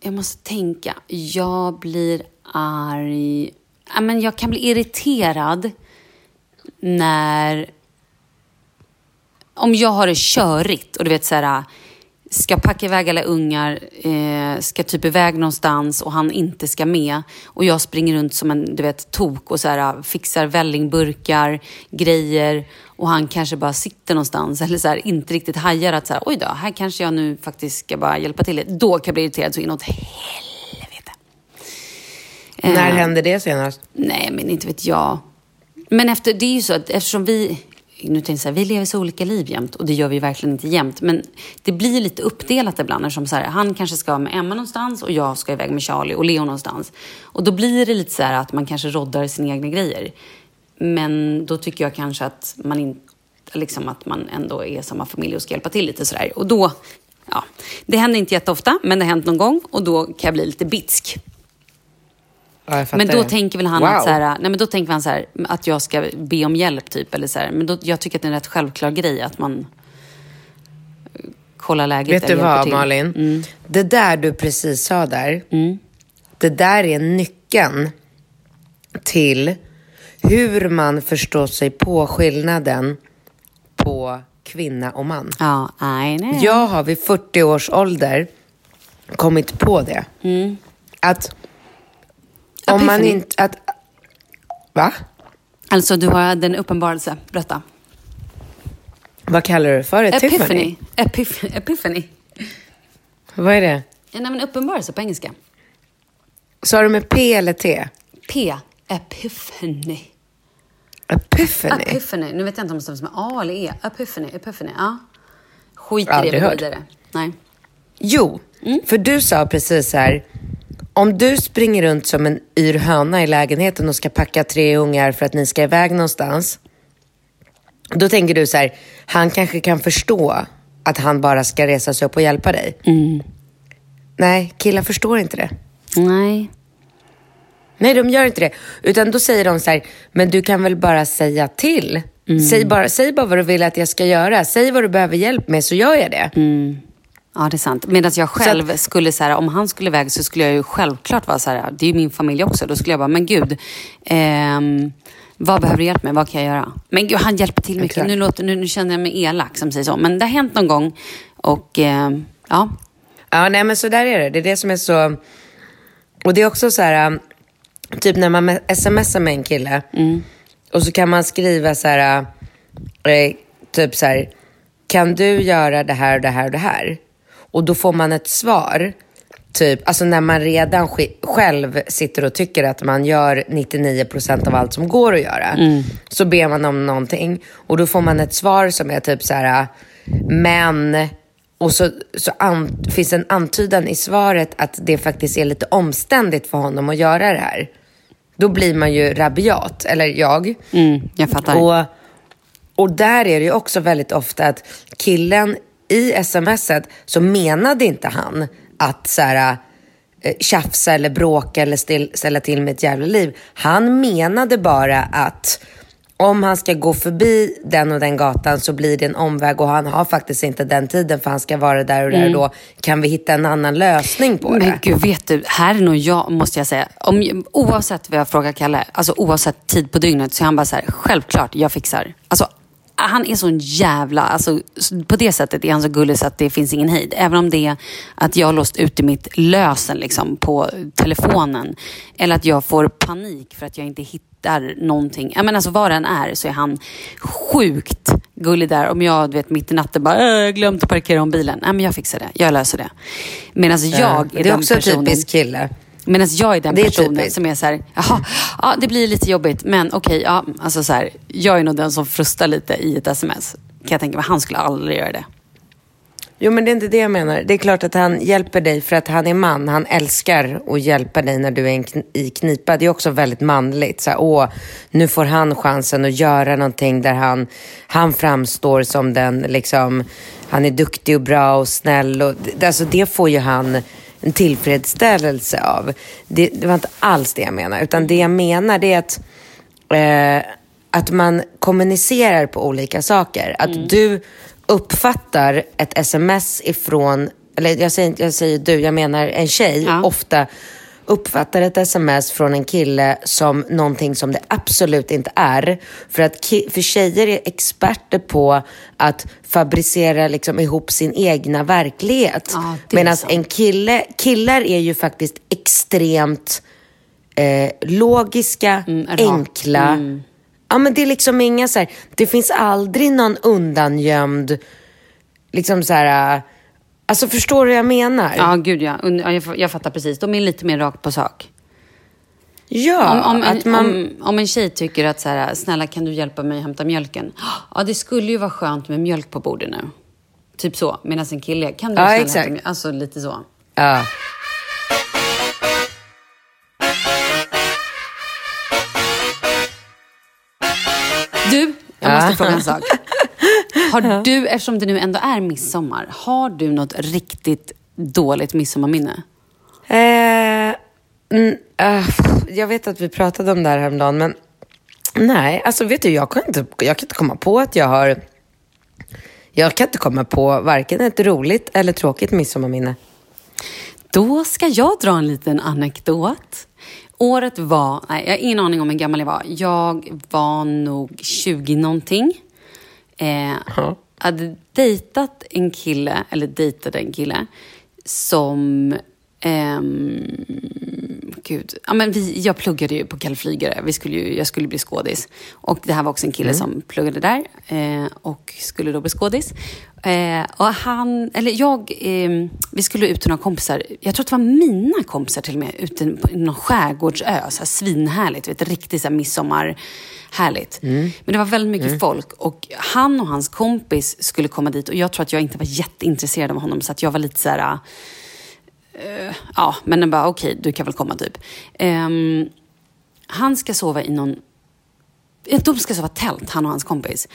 Speaker 2: jag måste tänka. Jag blir arg... Ja, men jag kan bli irriterad när... Om jag har det körigt och du vet så här ska packa iväg alla ungar, eh, ska typ iväg någonstans och han inte ska med. Och jag springer runt som en du vet, tok och så här, fixar vällingburkar, grejer. Och han kanske bara sitter någonstans eller så här, inte riktigt hajar att så här, oj då, här kanske jag nu faktiskt ska bara hjälpa till. Då kan jag bli irriterad så inåt helvete.
Speaker 4: När eh, hände det senast?
Speaker 2: Nej, men inte vet jag. Men efter, det är ju så att eftersom vi nu tänkte jag så här, vi lever så olika liv jämt och det gör vi verkligen inte jämt. Men det blir lite uppdelat ibland. Som så här, han kanske ska med Emma någonstans och jag ska iväg med Charlie och Leo någonstans. Och då blir det lite så här att man kanske roddar sina egna grejer. Men då tycker jag kanske att man, in, liksom att man ändå är samma familj och ska hjälpa till lite sådär. Och då, ja, det händer inte jätteofta, men det har hänt någon gång och då kan jag bli lite bitsk.
Speaker 4: Ja,
Speaker 2: men då tänker väl han wow. att, så här, nej, men då tänker han så här, att jag ska be om hjälp typ. Eller så här. Men då, jag tycker att det är en rätt självklar grej att man kollar läget.
Speaker 4: Vet du vad till. Malin? Mm. Det där du precis sa där. Mm. Det där är nyckeln till hur man förstår sig på skillnaden på kvinna och man.
Speaker 2: Ja, I know.
Speaker 4: Jag har vid 40 års ålder kommit på det. Mm. Att om man inte... Att, va?
Speaker 2: Alltså, du har en uppenbarelse. Berätta.
Speaker 4: Vad kallar du det för?
Speaker 2: Epiphany. Epiphany. Epiphany.
Speaker 4: Vad är det?
Speaker 2: Nej, men uppenbarelse på engelska.
Speaker 4: Sa du med P eller T?
Speaker 2: P. Epiphany.
Speaker 4: Epiphany?
Speaker 2: Epiphany. Nu vet jag inte om det stavas med A eller E. Epiphany. Epiphany. Ja. Skit i det. Vi vidare. Nej.
Speaker 4: Jo, mm. för du sa precis här om du springer runt som en yr höna i lägenheten och ska packa tre ungar för att ni ska iväg någonstans. Då tänker du så här, han kanske kan förstå att han bara ska resa sig upp och hjälpa dig.
Speaker 2: Mm.
Speaker 4: nej, killar förstår inte det.
Speaker 2: Nej.
Speaker 4: Nej, de gör inte det. Utan då säger de så här, men du kan väl bara säga till. Säg, bara, säg bara vad du vill att jag ska göra. Säg vad du behöver hjälp med så gör jag det.
Speaker 2: Ja, det är sant. Medan jag själv skulle, så här, om han skulle iväg så skulle jag ju självklart vara så här, det är ju min familj också. Då skulle jag bara, men gud, ehm, vad behöver du hjälp med? Vad kan jag göra? Men gud, han hjälper till mycket. Nu, låter, nu, nu känner jag mig elak som säger så. Men det har hänt någon gång. Och ehm, ja,
Speaker 4: Ja, nej men så där är det. Det är det som är så... Och det är också så här, um, typ när man smsar med en kille och så kan man skriva så här, eh, typ så här, kan du göra det här och det här och det här? Och då får man ett svar, typ, alltså när man redan själv sitter och tycker att man gör 99% av allt som går att göra. Så ber man om någonting och då får man ett svar som är typ så här, men och så, så an, finns en antydan i svaret att det faktiskt är lite omständigt för honom att göra det här. Då blir man ju rabiat, eller jag.
Speaker 2: mm, jag fattar.
Speaker 4: Och, och där är det ju också väldigt ofta att killen i smset så menade inte han att så här, eh, tjafsa eller bråka eller still, ställa till med ett jävla liv. Han menade bara att om han ska gå förbi den och den gatan så blir det en omväg och han har faktiskt inte den tiden för han ska vara där och där och då. Kan vi hitta en annan lösning på
Speaker 2: Men
Speaker 4: det?
Speaker 2: gud, vet du, här är nog jag, måste jag säga. Om, oavsett vad jag frågar Kalle, alltså oavsett tid på dygnet, så är han bara så här, självklart, jag fixar. Alltså, han är sån jävla, alltså, på det sättet är han så gullig så att det finns ingen hejd. Även om det är att jag har låst ute mitt lösen liksom, på telefonen. Eller att jag får panik för att jag inte hittar någonting. Ja, men alltså, vad den är så är han sjukt gullig där. Om jag du vet, mitt i natten bara, "Äh, jag glömt att parkera om bilen. Nej, men jag fixar det. Jag löser det. Medan jag är,
Speaker 4: det är också
Speaker 2: personen...
Speaker 4: typiskt kille.
Speaker 2: Medan jag är den
Speaker 4: Det är
Speaker 2: personen
Speaker 4: typiskt.
Speaker 2: som är så här, jaha, ja, det blir lite jobbigt, men okej, ja, alltså så här, jag är nog den som frustar lite i ett sms. Kan jag tänka mig, han skulle aldrig göra det.
Speaker 4: Jo men det är inte det jag menar. Det är klart att han hjälper dig för att han är man. Han älskar att hjälpa dig när du är i knipa. Det är också väldigt manligt. Så här, åh, nu får han chansen att göra någonting där han, han framstår som den, liksom, han är duktig och bra och snäll. Och, alltså det får ju han en tillfredsställelse av. Det, det var inte alls det jag menar. Utan det jag menar det är att eh, att man kommunicerar på olika saker. Att du uppfattar ett sms ifrån, eller jag säger, jag säger du, jag menar en tjej,
Speaker 2: Ja.
Speaker 4: ofta uppfattar ett sms från en kille som någonting som det absolut inte är. För, att för tjejer är experter på att fabricera liksom ihop sin egna verklighet.
Speaker 2: Är
Speaker 4: Medan en kille, killar är ju faktiskt extremt eh, logiska,
Speaker 2: Mm,
Speaker 4: enkla. Ja, men det är liksom inga så här, det finns aldrig någon undangömd, liksom så här, alltså förstår du vad jag menar?
Speaker 2: Ja, gud ja. Ja, jag, jag fattar precis. De är lite mer rakt på sak.
Speaker 4: Ja,
Speaker 2: Om, om, en,
Speaker 4: att man,
Speaker 2: om, om en tjej tycker att så här, snälla kan du hjälpa mig att hämta mjölken? Ja, det skulle ju vara skönt med mjölk på bordet nu. Typ så. Medan en kille, kan du
Speaker 4: Ja,
Speaker 2: snälla
Speaker 4: exakt.
Speaker 2: hämta? Alltså lite så.
Speaker 4: ja.
Speaker 2: Du, jag
Speaker 4: Ja.
Speaker 2: måste fråga en sak. Har du, eftersom det nu ändå är midsommar, har du något riktigt dåligt midsommarminne?
Speaker 4: Eh, mm, äh, jag vet att vi pratade om det här häromdagen, men nej, alltså vet du, jag kan inte, jag kan inte komma på att jag har, jag kan inte komma på varken ett roligt eller tråkigt midsommarminne.
Speaker 2: Då ska jag dra en liten anekdot. Året var, nej, jag har ingen aning om hur gammal jag var. Jag var nog 20 någonting. Eh, hade dejtat en kille, eller dejtade en kille, som... ehm, gud. Ja, men vi, jag pluggade ju på Kalle Flygare. Vi skulle ju, jag skulle bli skådis. Och det här var också en kille som pluggade där eh, och skulle då bli skådis. Eh, och han, eller jag, eh, vi skulle ut till några kompisar. Jag tror att det var mina kompisar till och med. Ute på någon skärgårdsö. Så här svinhärligt. Vet, riktigt så här midsommarhärligt. Men det var väldigt mycket folk. Och han och hans kompis skulle komma dit. Och jag tror att jag inte var jätteintresserad av honom. Så att jag var lite så här eh, ja, men den bara okej, du kan väl komma typ. Ehm, han ska sova i någon de ska sova tält, han och hans kompis.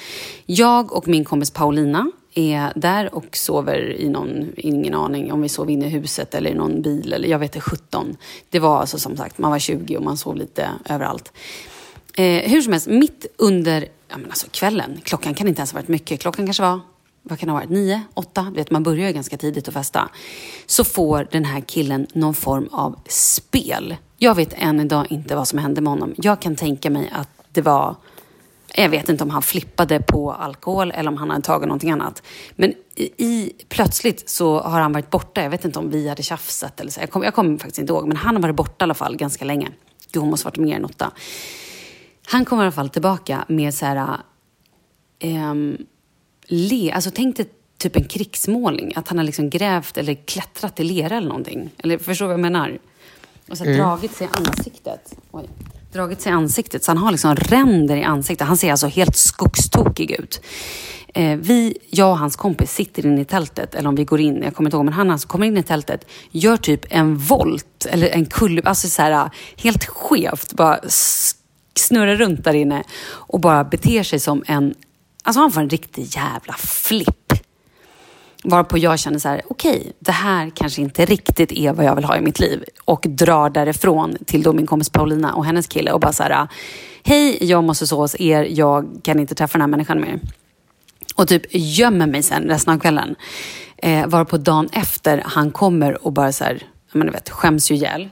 Speaker 2: Jag och min kompis Paulina är där och sover i någon, ingen aning om vi sov inne i huset eller i någon bil eller jag vet inte, 17. Det var alltså som sagt, man var 20 och man sov lite överallt. Eh, hur som helst, mitt under ja, men alltså kvällen, klockan kan inte ens ha varit mycket, klockan kanske var vad kan det ha varit, nio, åtta, du vet man börjar ju ganska tidigt att festa. Så får den här killen någon form av spel. Jag vet än idag inte vad som hände med honom. Jag kan tänka mig att det var jag vet inte om han flippade på alkohol eller om han hade tagit någonting annat. Men i, plötsligt så har han varit borta. Jag vet inte om vi hade tjafsat eller så. Jag kommer jag kom faktiskt inte ihåg. Men han har varit borta i alla fall ganska länge. Gud, hon måste varit mer än åtta. Han kommer i alla fall tillbaka med så här... ähm, le, alltså tänk dig typ en krigsmålning. Att han har liksom grävt eller klättrat i lera eller någonting. Eller förstår du vad jag menar? Och så mm. dragit sig i ansiktet. Oj. Dragit sig i ansiktet. Så han har liksom ränder i ansiktet. Han ser alltså helt skogstokig ut. Eh, vi, jag och hans kompis sitter inne i tältet, eller om vi går in, jag kommer inte ihåg, men han alltså kommer in i tältet, gör typ en volt, eller en kull, alltså så här, helt skevt, bara snurrar runt där inne och bara beter sig som en Alltså han får en riktig jävla flipp. Varpå jag känner så här, okej, okay, det här kanske inte riktigt är vad jag vill ha i mitt liv. Och drar därifrån till då min kompis Paulina och hennes kille och bara så här, hej, jag måste sova hos er, jag kan inte träffa den här människan mer. Och typ gömmer mig sen resten av kvällen. Eh, varpå dagen efter han kommer och bara så här, jag menar, vet, skäms ju ihjäl.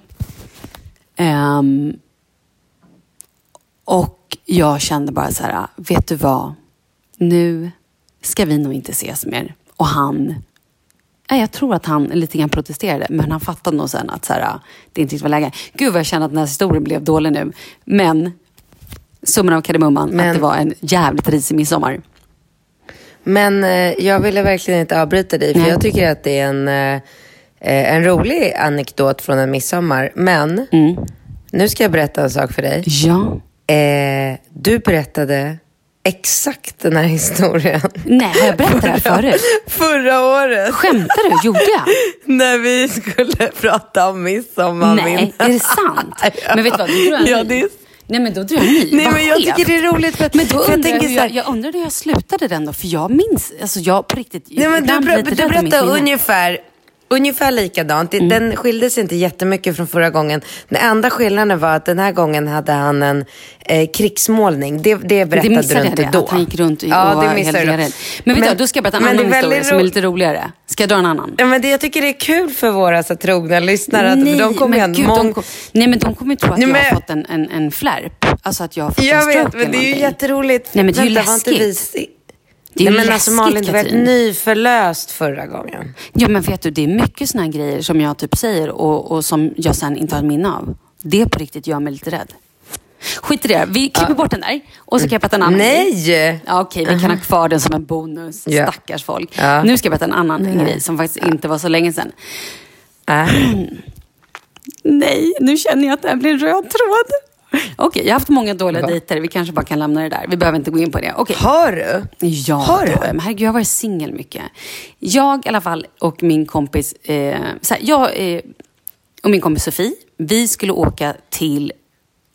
Speaker 2: Um, och jag kände bara så här, vet du vad? Nu ska vi nog inte ses mer. Och han, jag tror att han lite grann protesterade, men han fattade nog sen att så här, det inte var läge. Gud vad jag känner att den här historien blev dålig nu. Men summan av kardemumman, men... att det var en jävligt risig midsommar.
Speaker 4: Men eh, jag ville verkligen inte avbryta dig, för Nej. jag tycker att det är en, eh, en rolig anekdot från en midsommar. Men mm. nu ska jag berätta en sak för dig.
Speaker 2: Ja.
Speaker 4: Eh, du berättade exakt den här historien.
Speaker 2: Nej, har jag berättat det här förut?
Speaker 4: Förra året.
Speaker 2: Skämtar du? Gjorde jag?
Speaker 4: När vi skulle prata om midsommar.
Speaker 2: Nej, är det sant? Men vet du vad, drar jag ja, det är... Nej men då drar jag ny.
Speaker 4: Nej men jag tycker det är roligt för att,
Speaker 2: men då
Speaker 4: för
Speaker 2: jag, jag, jag, jag undrar hur jag slutade den då, för jag minns, alltså jag på riktigt,
Speaker 4: Nej, men du, du, du berättade ungefär Ungefär likadant. Mm. Den skilde sig inte jättemycket från förra gången. Den enda skillnaden var att den här gången hade han en eh, krigsmålning. Det, det berättade det du inte
Speaker 2: det,
Speaker 4: då.
Speaker 2: Att han gick runt och ja, var helt rädd. Men, men vet du, då ska jag berätta en annan historia som är lite roligare. Ska jag dra en annan?
Speaker 4: Ja, men det, jag tycker det är kul för våra så trogna lyssnare. Att,
Speaker 2: nej,
Speaker 4: de kommer
Speaker 2: men gud, mång... de kom, nej, men de kommer ju tro att nej, men... jag har fått en, en, en flärp. Alltså att jag har fått
Speaker 4: jag
Speaker 2: en stroke
Speaker 4: vet, men det är ju jätteroligt.
Speaker 2: Nej, men det är ju läskigt.
Speaker 4: Det är Nej, men läskigt, alltså Malin, du var nyförlöst förra gången.
Speaker 2: Ja, men vet du, det är mycket såna grejer som jag typ säger och, och som jag sen inte har ett minne av. Det på riktigt gör mig lite rädd. Skit i det, vi klipper uh. bort den där och så kan jag berätta en annan
Speaker 4: Nej!
Speaker 2: Ja, okej, vi kan ha kvar den som en bonus. Yeah. Stackars folk. Uh. Nu ska jag berätta en annan uh. grej som faktiskt inte var så länge sedan. Nej, nu känner jag att det här blir en röd tråd. Okej, jag har haft många dåliga ja. dejter. Vi kanske bara kan lämna det där. Vi behöver inte gå in på det. Okay.
Speaker 4: Har du?
Speaker 2: Ja,
Speaker 4: har du?
Speaker 2: Men herregud, jag har varit singel mycket. Jag i alla fall och min kompis, eh, så här, jag eh, och min kompis Sofie, vi skulle åka till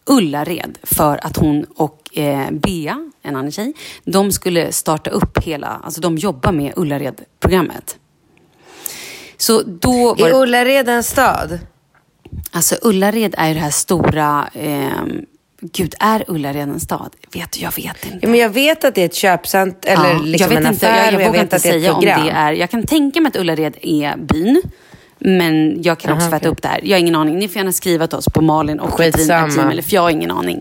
Speaker 2: Ullared för att hon och eh, Bea, en annan tjej, de skulle starta upp hela, alltså de jobbar med Ullared-programmet.
Speaker 4: Så då var... Är Ullared en stad?
Speaker 2: Alltså Ullared är ju det här stora... Eh, Gud, är Ullared en stad? Vet jag vet inte.
Speaker 4: Ja, men jag vet att det är ett köpcent eller ja, liksom
Speaker 2: jag vet
Speaker 4: en
Speaker 2: inte,
Speaker 4: affär.
Speaker 2: Jag, jag,
Speaker 4: jag
Speaker 2: vågar inte säga om det är... Jag kan tänka mig att Ullared är byn. Men jag kan också Aha, fatta okay. upp det här. Jag har ingen aning. Ni får gärna skriva till oss på Malin och Katrin eller för jag har ingen aning.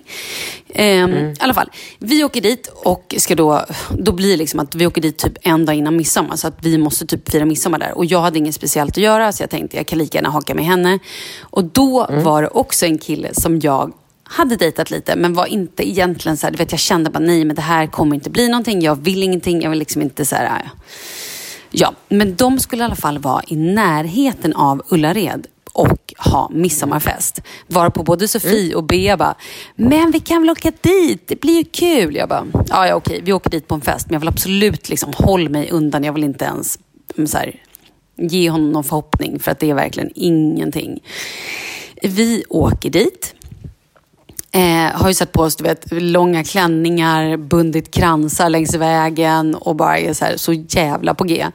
Speaker 2: Um, mm. I alla fall, vi åker dit och ska då, då blir det liksom att vi åker dit typ en dag innan midsommar. Så att vi måste typ fira midsommar där. Och jag hade inget speciellt att göra så jag tänkte jag kan lika gärna haka med henne. Och då mm. var det också en kille som jag hade dejtat lite men var inte egentligen så här, du vet jag kände bara nej men det här kommer inte bli någonting. Jag vill ingenting, jag vill liksom inte så här, Ja, men de skulle i alla fall vara i närheten av Ullared och ha midsommarfest. Varpå både Sofie mm. och Bea bara, men vi kan väl åka dit, det blir ju kul. Jag bara, ja, ja okej, vi åker dit på en fest, men jag vill absolut liksom hålla mig undan. Jag vill inte ens mm, så här, ge honom någon förhoppning, för att det är verkligen ingenting. Vi åker dit. Eh, har ju satt på oss du vet, långa klänningar, bundit kransar längs vägen och bara är så, här, så jävla på G.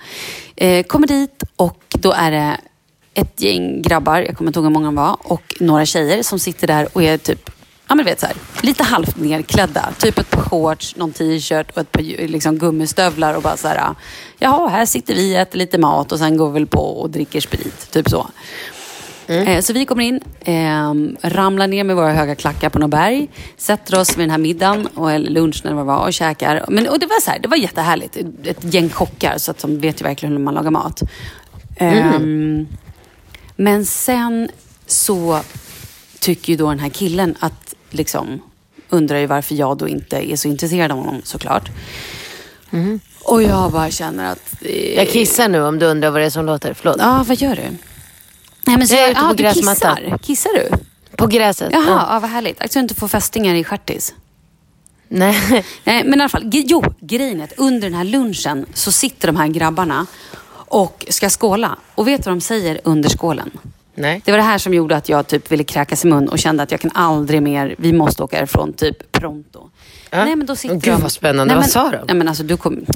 Speaker 2: Eh, kommer dit och då är det ett gäng grabbar, jag kommer inte ihåg hur många de var, och några tjejer som sitter där och är typ ja, men vet, så här, lite halvt nerklädda. Typ ett par shorts, någon t-shirt och ett par liksom, gummistövlar och bara så här, jaha, här sitter vi, äter lite mat och sen går vi väl på och dricker sprit. Typ så. Mm. Eh, så vi kommer in, eh, ramlar ner med våra höga klackar på något berg, sätter oss vid den här middagen, och, eller lunchen eller vad det var, och käkar. Men, och det var så här, det var jättehärligt. Ett gäng kockar, så att de vet ju verkligen hur man lagar mat. Mm. Eh, men sen så tycker ju då den här killen att, liksom, undrar ju varför jag då inte är så intresserad av honom såklart. Mm. Och jag bara känner att...
Speaker 4: Eh, jag kissar nu om du undrar vad det är som låter. Förlåt.
Speaker 2: Ja, vad gör du? Nej, men så, jag är ute på gräsmattan. Kissar. kissar du?
Speaker 4: På gräset.
Speaker 2: Jaha, ja. ja, vad härligt. Att du inte får fästingar i stjärtis.
Speaker 4: Nej.
Speaker 2: Nej, men i alla fall. Jo, grejen är att under den här lunchen så sitter de här grabbarna och ska skåla. Och vet du vad de säger under skålen?
Speaker 4: Nej.
Speaker 2: Det var det här som gjorde att jag typ ville kräkas i mun och kände att jag kan aldrig mer, vi måste åka härifrån typ pronto.
Speaker 4: Ja. Nej, men då sitter Gud de, vad spännande, nej, vad sa de?
Speaker 2: Nej men, alltså, du kom, nej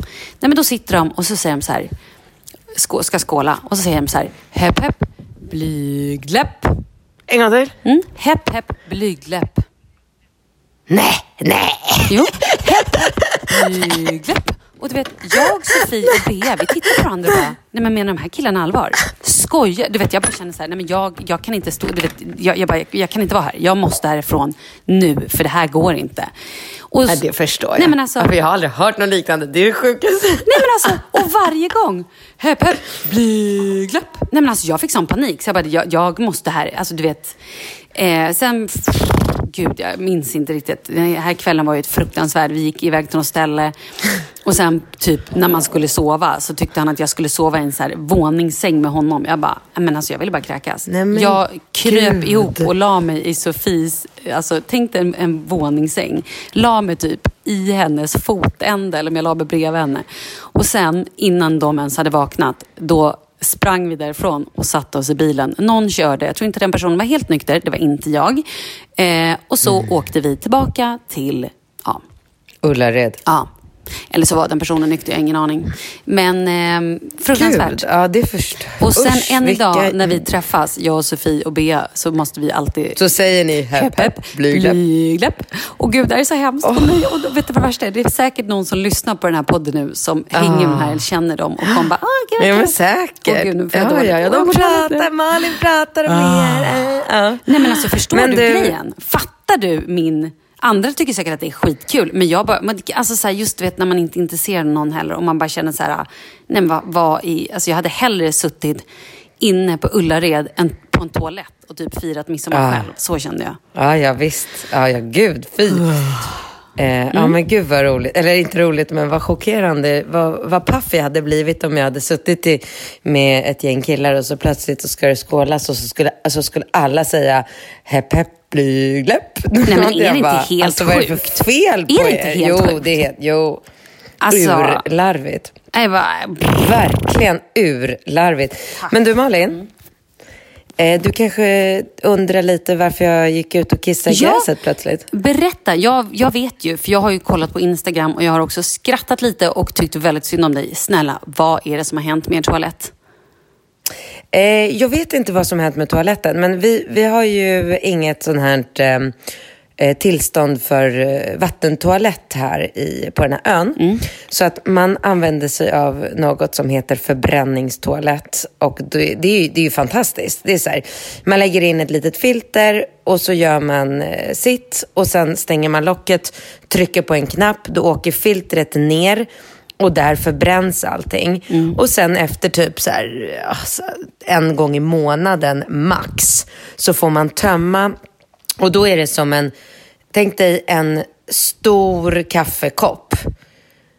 Speaker 2: men då sitter de och så säger de så här, ska skåla och så säger de så här, hepp hepp, blygdläpp.
Speaker 4: En gång till.
Speaker 2: Mm, hepp hepp, blygdläpp.
Speaker 4: Nej, nej.
Speaker 2: Jo, hepp hepp, blygdläpp. Och du vet, jag, Sofie och Bea, vi tittar på varandra och bara, nej men menar de här killarna allvar? Skojar? Du vet, jag bara känner så här, nej men jag, jag kan inte stå, du vet, jag, jag, bara, jag kan inte vara här. Jag måste härifrån nu, för det här går inte.
Speaker 4: Och, nej, det förstår jag.
Speaker 2: Nej, men alltså,
Speaker 4: jag har aldrig hört något liknande. Det är det sjukaste.
Speaker 2: Nej men alltså, och varje gång, hepp hepp, blyglapp. Nej men alltså jag fick sån panik, så jag bara, jag, jag måste här, alltså du vet. Eh, sen gud, jag minns inte riktigt. Den här kvällen var ju ett fruktansvärd. Vi gick iväg till något ställe och sen typ när man skulle sova så tyckte han att jag skulle sova i en så här våningssäng med honom. Jag bara, men alltså jag ville bara kräkas. Nej, jag kröp gud. ihop och la mig i Sofies, alltså tänk dig en, en våningssäng. La mig typ i hennes fotände eller om jag la mig bredvid henne. Och sen innan de ens hade vaknat, då sprang vi därifrån och satte oss i bilen. Någon körde, jag tror inte den personen var helt nykter, det var inte jag. Eh, och så mm. åkte vi tillbaka till ja.
Speaker 4: Ullared.
Speaker 2: Ja. Eller så var den personen nykter, jag har ingen aning. Men eh, fruktansvärt. Gud,
Speaker 4: ja, det först.
Speaker 2: Och sen Usch, en vilka... dag när vi träffas, jag och Sofie och Bea, så måste vi alltid...
Speaker 4: Så säger ni hepp, hepp, blygläpp.
Speaker 2: blygläpp. Och gud, det här är så hemskt oh. mig. Och vet du vad värsta är? Det är säkert någon som lyssnar på den här podden nu som oh. hänger med här, eller känner dem och kommer bara, ah, gud,
Speaker 4: Ja, men säkert.
Speaker 2: Oh, gud, nu får
Speaker 4: jag ja, ja, ja, de pratar, Malin pratar om ah. er. Uh.
Speaker 2: Nej, men alltså förstår men du, du grejen? Fattar du min Andra tycker säkert att det är skitkul, men jag bara, alltså så här, just vet när man inte av någon heller och man bara känner så här, nej men vad, vad i, alltså jag hade hellre suttit inne på Ullared än på en toalett och typ firat midsommar ja. själv. Så kände jag.
Speaker 4: Ja, ja visst. Ja, ja gud, fy. Eh, mm. Ja men gud vad roligt, eller inte roligt men vad chockerande, vad, vad paff jag hade blivit om jag hade suttit i, med ett gäng killar och så plötsligt så ska det skålas och så skulle, alltså skulle alla säga hepp hepp blygläpp.
Speaker 2: Nej men är det inte helt alltså,
Speaker 4: sjukt? Vad är det för fel på
Speaker 2: är det inte helt
Speaker 4: jo,
Speaker 2: sjukt?
Speaker 4: det är jo. Alltså, urlarvigt.
Speaker 2: Bara...
Speaker 4: Verkligen urlarvigt. Men du Malin, mm. Du kanske undrar lite varför jag gick ut och kissade i ja, gräset plötsligt?
Speaker 2: Berätta. Jag, jag vet ju, för jag har ju kollat på Instagram och jag har också skrattat lite och tyckt väldigt synd om dig. Snälla, vad är det som har hänt med er toalett?
Speaker 4: Eh, jag vet inte vad som har hänt med toaletten, men vi, vi har ju inget sånt här eh, Eh, tillstånd för eh, vattentoalett här i, på den här ön. Mm. Så att man använder sig av något som heter förbränningstoalett. Och det, det, är, ju, det är ju fantastiskt. Det är så här, man lägger in ett litet filter och så gör man eh, sitt och sen stänger man locket, trycker på en knapp, då åker filtret ner och där förbränns allting. Mm. Och sen efter typ så här, alltså, en gång i månaden max så får man tömma och då är det som en, tänk dig en stor kaffekopp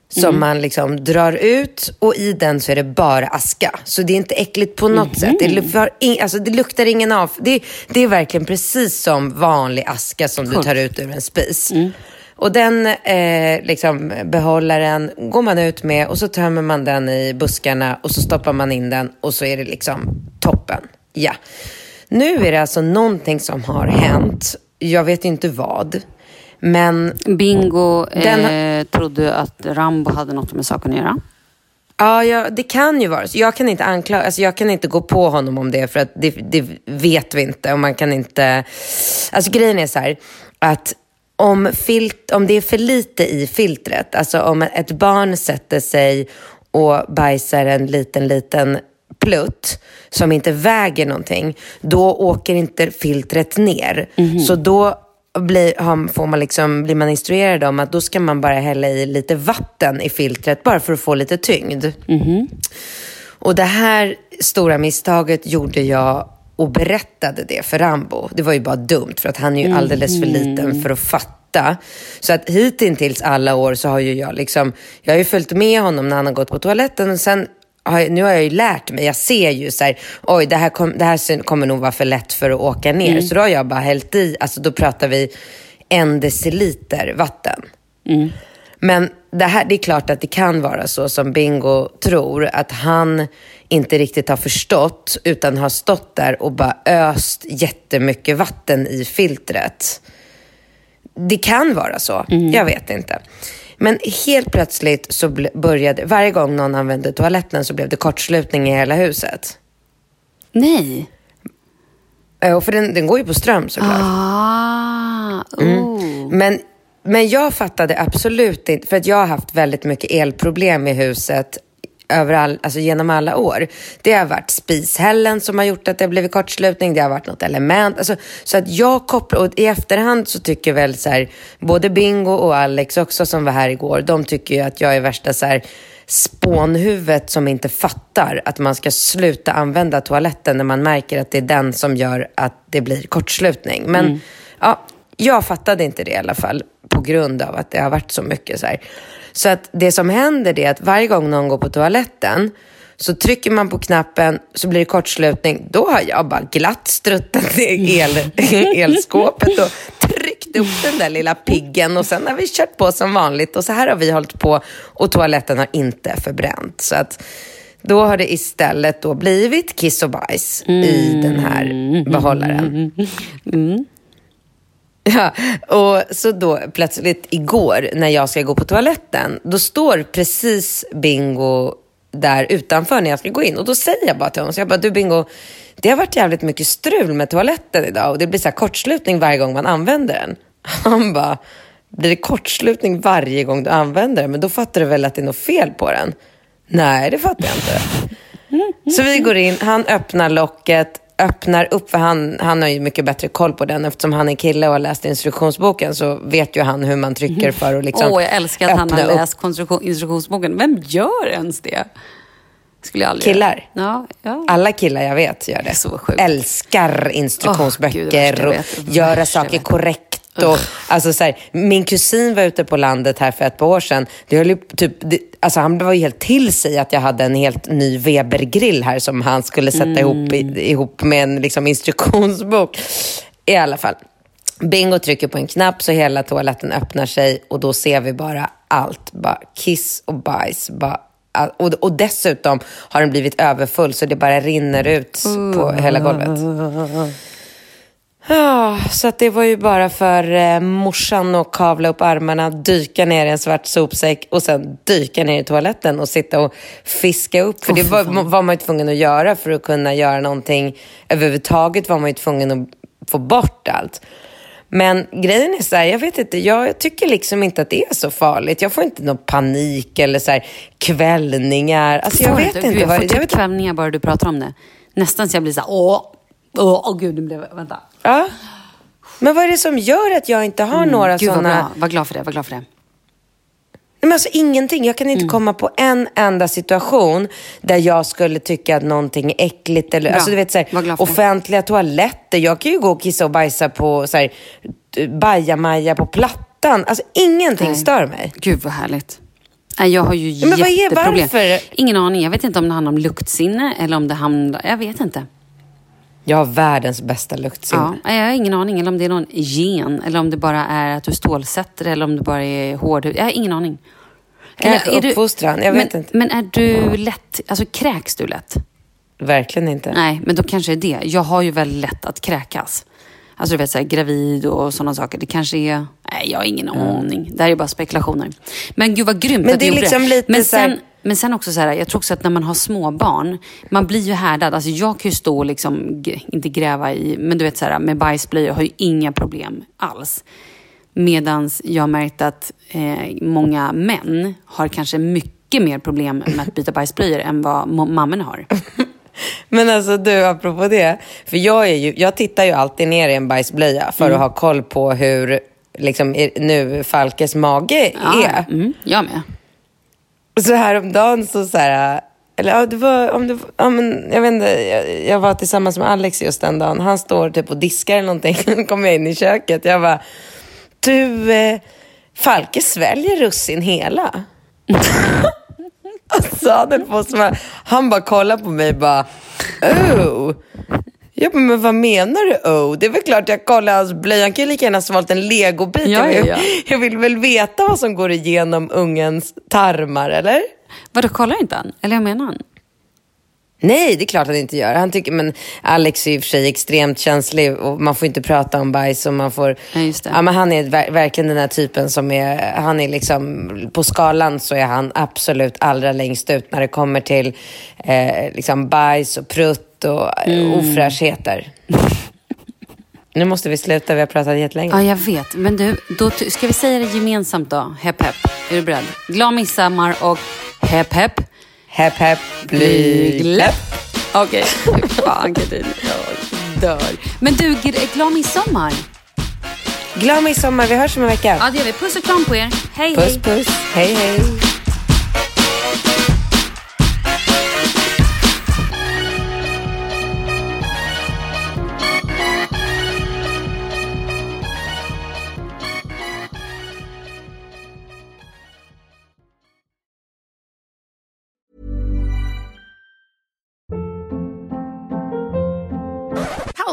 Speaker 4: som mm. man liksom drar ut och i den så är det bara aska. Så det är inte äckligt på något mm. sätt. Det, luktar in, alltså det luktar ingen av. Det, det, är verkligen precis som vanlig aska som cool. du tar ut ur en spis. Mm. Och den eh, liksom, behållaren går man ut med och så tömmer man den i buskarna och så stoppar man in den och så är det liksom toppen. Ja. Nu är det alltså någonting som har hänt jag vet inte vad. Men
Speaker 2: Bingo
Speaker 4: Den-
Speaker 2: eh, trodde att Rambo hade något med saken att göra.
Speaker 4: Ja, ja, det kan ju vara så. Jag kan inte anklaga, alltså jag kan inte gå på honom om det för att det, det vet vi inte och man kan inte... Alltså grejen är så här att om, filt, om det är för lite i filtret, alltså om ett barn sätter sig och bajsar en liten, liten plutt som inte väger någonting, då åker inte filtret ner. Så då blir, får man liksom, blir man instruerad om att då ska man bara hälla i lite vatten i filtret bara för att få lite tyngd. Och det här stora misstaget gjorde jag och berättade det för Rambo. Det var ju bara dumt för att han är ju alldeles för liten för att fatta. Så att hittills alla år så har ju jag liksom, jag har ju följt med honom när han har gått på toaletten och sen nu har jag ju lärt mig, jag ser ju så här, oj det här, kom, det här kommer nog vara för lätt för att åka ner. Så då har jag bara hällt i, alltså då pratar vi en deciliter vatten. Men det, här, det är klart att det kan vara så som Bingo tror, att han inte riktigt har förstått utan har stått där och bara öst jättemycket vatten i filtret. Det kan vara så, jag vet inte. Men helt plötsligt så började, varje gång någon använde toaletten så blev det kortslutning i hela huset.
Speaker 2: Nej.
Speaker 4: Eh, Och för den, den går ju på ström såklart.
Speaker 2: Ah, oh.
Speaker 4: Men, men jag fattade absolut inte, för att jag har haft väldigt mycket elproblem i huset överall, alltså genom alla år. Det har varit spishällen som har gjort att det har blivit kortslutning, det har varit något element. Alltså, så att jag kopplar, och i efterhand så tycker väl så här, både Bingo och Alex också som var här igår, de tycker ju att jag är värsta så här, spånhuvudet som inte fattar att man ska sluta använda toaletten när man märker att det är den som gör att det blir kortslutning. Men ja, jag fattade inte det i alla fall på grund av att det har varit så mycket så här. Så att det som händer är att varje gång någon går på toaletten så trycker man på knappen så blir det kortslutning. Då har jag bara glatt struttat ner el, elskåpet och tryckt upp den där lilla piggen och sen har vi kört på som vanligt och så här har vi hållit på och toaletten har inte förbränt. Så att då har det istället då blivit kiss och bajs i den här behållaren. Ja, och så då plötsligt igår när jag ska gå på toaletten, då står precis Bingo där utanför när jag ska gå in. Och då säger jag bara till honom, så jag bara, du Bingo, det har varit jävligt mycket strul med toaletten idag och det blir så här kortslutning varje gång man använder den. Han bara, blir det kortslutning varje gång du använder den? Men då fattar du väl att det är något fel på den? Nej, det fattar jag inte. Så vi går in, han öppnar locket, öppnar upp, för han, han har ju mycket bättre koll på den. Eftersom han är kille och har läst instruktionsboken så vet ju han hur man trycker för att liksom
Speaker 2: Åh, jag älskar att han har
Speaker 4: upp.
Speaker 2: läst instruktionsboken. Vem gör ens det? Skulle jag aldrig
Speaker 4: Killar.
Speaker 2: Ja, ja.
Speaker 4: Alla killar jag vet gör det.
Speaker 2: Sjukt.
Speaker 4: Älskar
Speaker 2: gud, det
Speaker 4: instruktionsböcker
Speaker 2: värsta jag
Speaker 4: och
Speaker 2: vet. Det
Speaker 4: göra saker korrekt. Och, alltså, så här, min kusin var ute på landet här för ett par år sedan. Det höll typ, det, alltså, han var ju helt till sig att jag hade en helt ny Weber-grill här som han skulle sätta ihop,
Speaker 2: Mm.
Speaker 4: i, ihop med en liksom, instruktionsbok. I alla fall. Bingo trycker på en knapp så hela toaletten öppnar sig och då ser vi bara allt. Bara kiss och bajs. Bara, och, och dessutom har den blivit överfull så det bara rinner ut på hela golvet. Ja, så att det var ju bara för eh, morsan att kavla upp armarna, dyka ner i en svart sopsäck och sen dyka ner i toaletten och sitta och fiska upp. För det var, var man ju tvungen att göra för att kunna göra någonting. Överhuvudtaget var man ju tvungen att få bort allt. Men grejen är så här, jag vet inte, jag tycker liksom inte att det är så farligt. Jag får inte någon panik eller så här kvällningar. Alltså jag vet
Speaker 2: inte. Gud, jag
Speaker 4: vad-
Speaker 2: får
Speaker 4: jag
Speaker 2: typ
Speaker 4: vet,
Speaker 2: kvällningar bara du pratar om det. Nästan så jag blir så här, åh, åh, åh gud, nu blev jag, vänta.
Speaker 4: Ja. Men vad är det som gör att jag inte har några
Speaker 2: Mm, Gud vad
Speaker 4: sådana...
Speaker 2: bra, var glad för det, var glad för det.
Speaker 4: Nej, men alltså ingenting. Jag kan inte
Speaker 2: Mm.
Speaker 4: komma på en enda situation där jag skulle tycka att någonting är äckligt. Eller, alltså, du vet, så här,
Speaker 2: för det.
Speaker 4: offentliga toaletter. Jag kan ju gå och kissa och bajsa på så här, bajamaja på plattan. Alltså ingenting
Speaker 2: Nej.
Speaker 4: stör mig.
Speaker 2: Gud vad härligt. Nej, Jag har ju
Speaker 4: men vad är-
Speaker 2: jätteproblem.
Speaker 4: varför?
Speaker 2: Ingen aning. Jag vet inte om det handlar om luktsinne eller om det handlar... Jag vet inte.
Speaker 4: Jag har världens bästa luktsinne.
Speaker 2: Ja, jag har ingen aning. Eller om det är någon gen. Eller om det bara är att du stålsätter. Eller om det bara är hård Jag har ingen aning.
Speaker 4: Kanske
Speaker 2: är du-
Speaker 4: uppfostran, jag
Speaker 2: men,
Speaker 4: vet inte.
Speaker 2: Men är du lätt... Alltså kräks du lätt?
Speaker 4: Verkligen inte.
Speaker 2: Nej, men då kanske det är det. Jag har ju väldigt lätt att kräkas. alltså du vet så här, gravid och sådana saker. Det kanske är, nej jag har ingen mm. aning. Det här är bara spekulationer. Men gud vad grymt
Speaker 4: men
Speaker 2: att
Speaker 4: det
Speaker 2: du
Speaker 4: gjorde liksom
Speaker 2: det.
Speaker 4: Lite
Speaker 2: men
Speaker 4: sen,
Speaker 2: men sen också så här, jag tror också att när man har små barn, man blir ju härdad. Alltså jag kan ju stå och liksom, inte gräva i, men du vet så här, med bajsblöjor har ju inga problem alls. Medans jag har märkt att eh, många män har kanske mycket mer problem med att byta bajsblöjor än vad mammorna har.
Speaker 4: Men alltså du, apropå det. För jag, är ju, jag tittar ju alltid ner i en bajsblöja för mm. att ha koll på hur liksom, nu Falkes mage
Speaker 2: ja,
Speaker 4: är.
Speaker 2: Mm, jag med.
Speaker 4: Så häromdagen så, så här, eller ja, det var, om det, ja, men, jag vet inte, jag, jag, var tillsammans med Alex just den dagen. Han står typ och diskar eller någonting. Då kom jag in i köket. Jag bara, du, eh, Falke sväljer russin hela. sa det på som Han bara kollade på mig och bara, oh. Bara, men vad menar du oh? Det är väl klart jag kollar hans blöja. Han kan ju lika gärna svalt en legobit.
Speaker 2: Ja, ja, ja.
Speaker 4: Jag vill väl veta vad som går igenom ungens tarmar, eller?
Speaker 2: Vadå, kollar inte han? Eller jag menar han?
Speaker 4: Nej, det är klart han inte gör. Han tycker, men Alex är i och för sig extremt känslig och man får inte prata om bajs. Och man får,
Speaker 2: ja.
Speaker 4: Ja, men han är ver verkligen den här typen som är, han är liksom, på skalan så är han absolut allra längst ut när det kommer till eh, liksom bajs och prutt och mm. ofräschheter. Nu måste vi sluta, vi har pratat jättelänge.
Speaker 2: Ja, jag vet. Men du, då ska vi säga det gemensamt då? Hepp hepp. Är du beredd? Glad midsommar och hepp hepp.
Speaker 4: Hepp hepp blygläpp.
Speaker 2: Okej, okay. fan Katrin. Jag dör. Men du, glad midsommar.
Speaker 4: Glad midsommar. Vi hörs om en vecka.
Speaker 2: Ja, det gör vi. Puss och kram på er. Hej,
Speaker 4: puss,
Speaker 2: hej.
Speaker 4: Puss, puss. Hej, hej.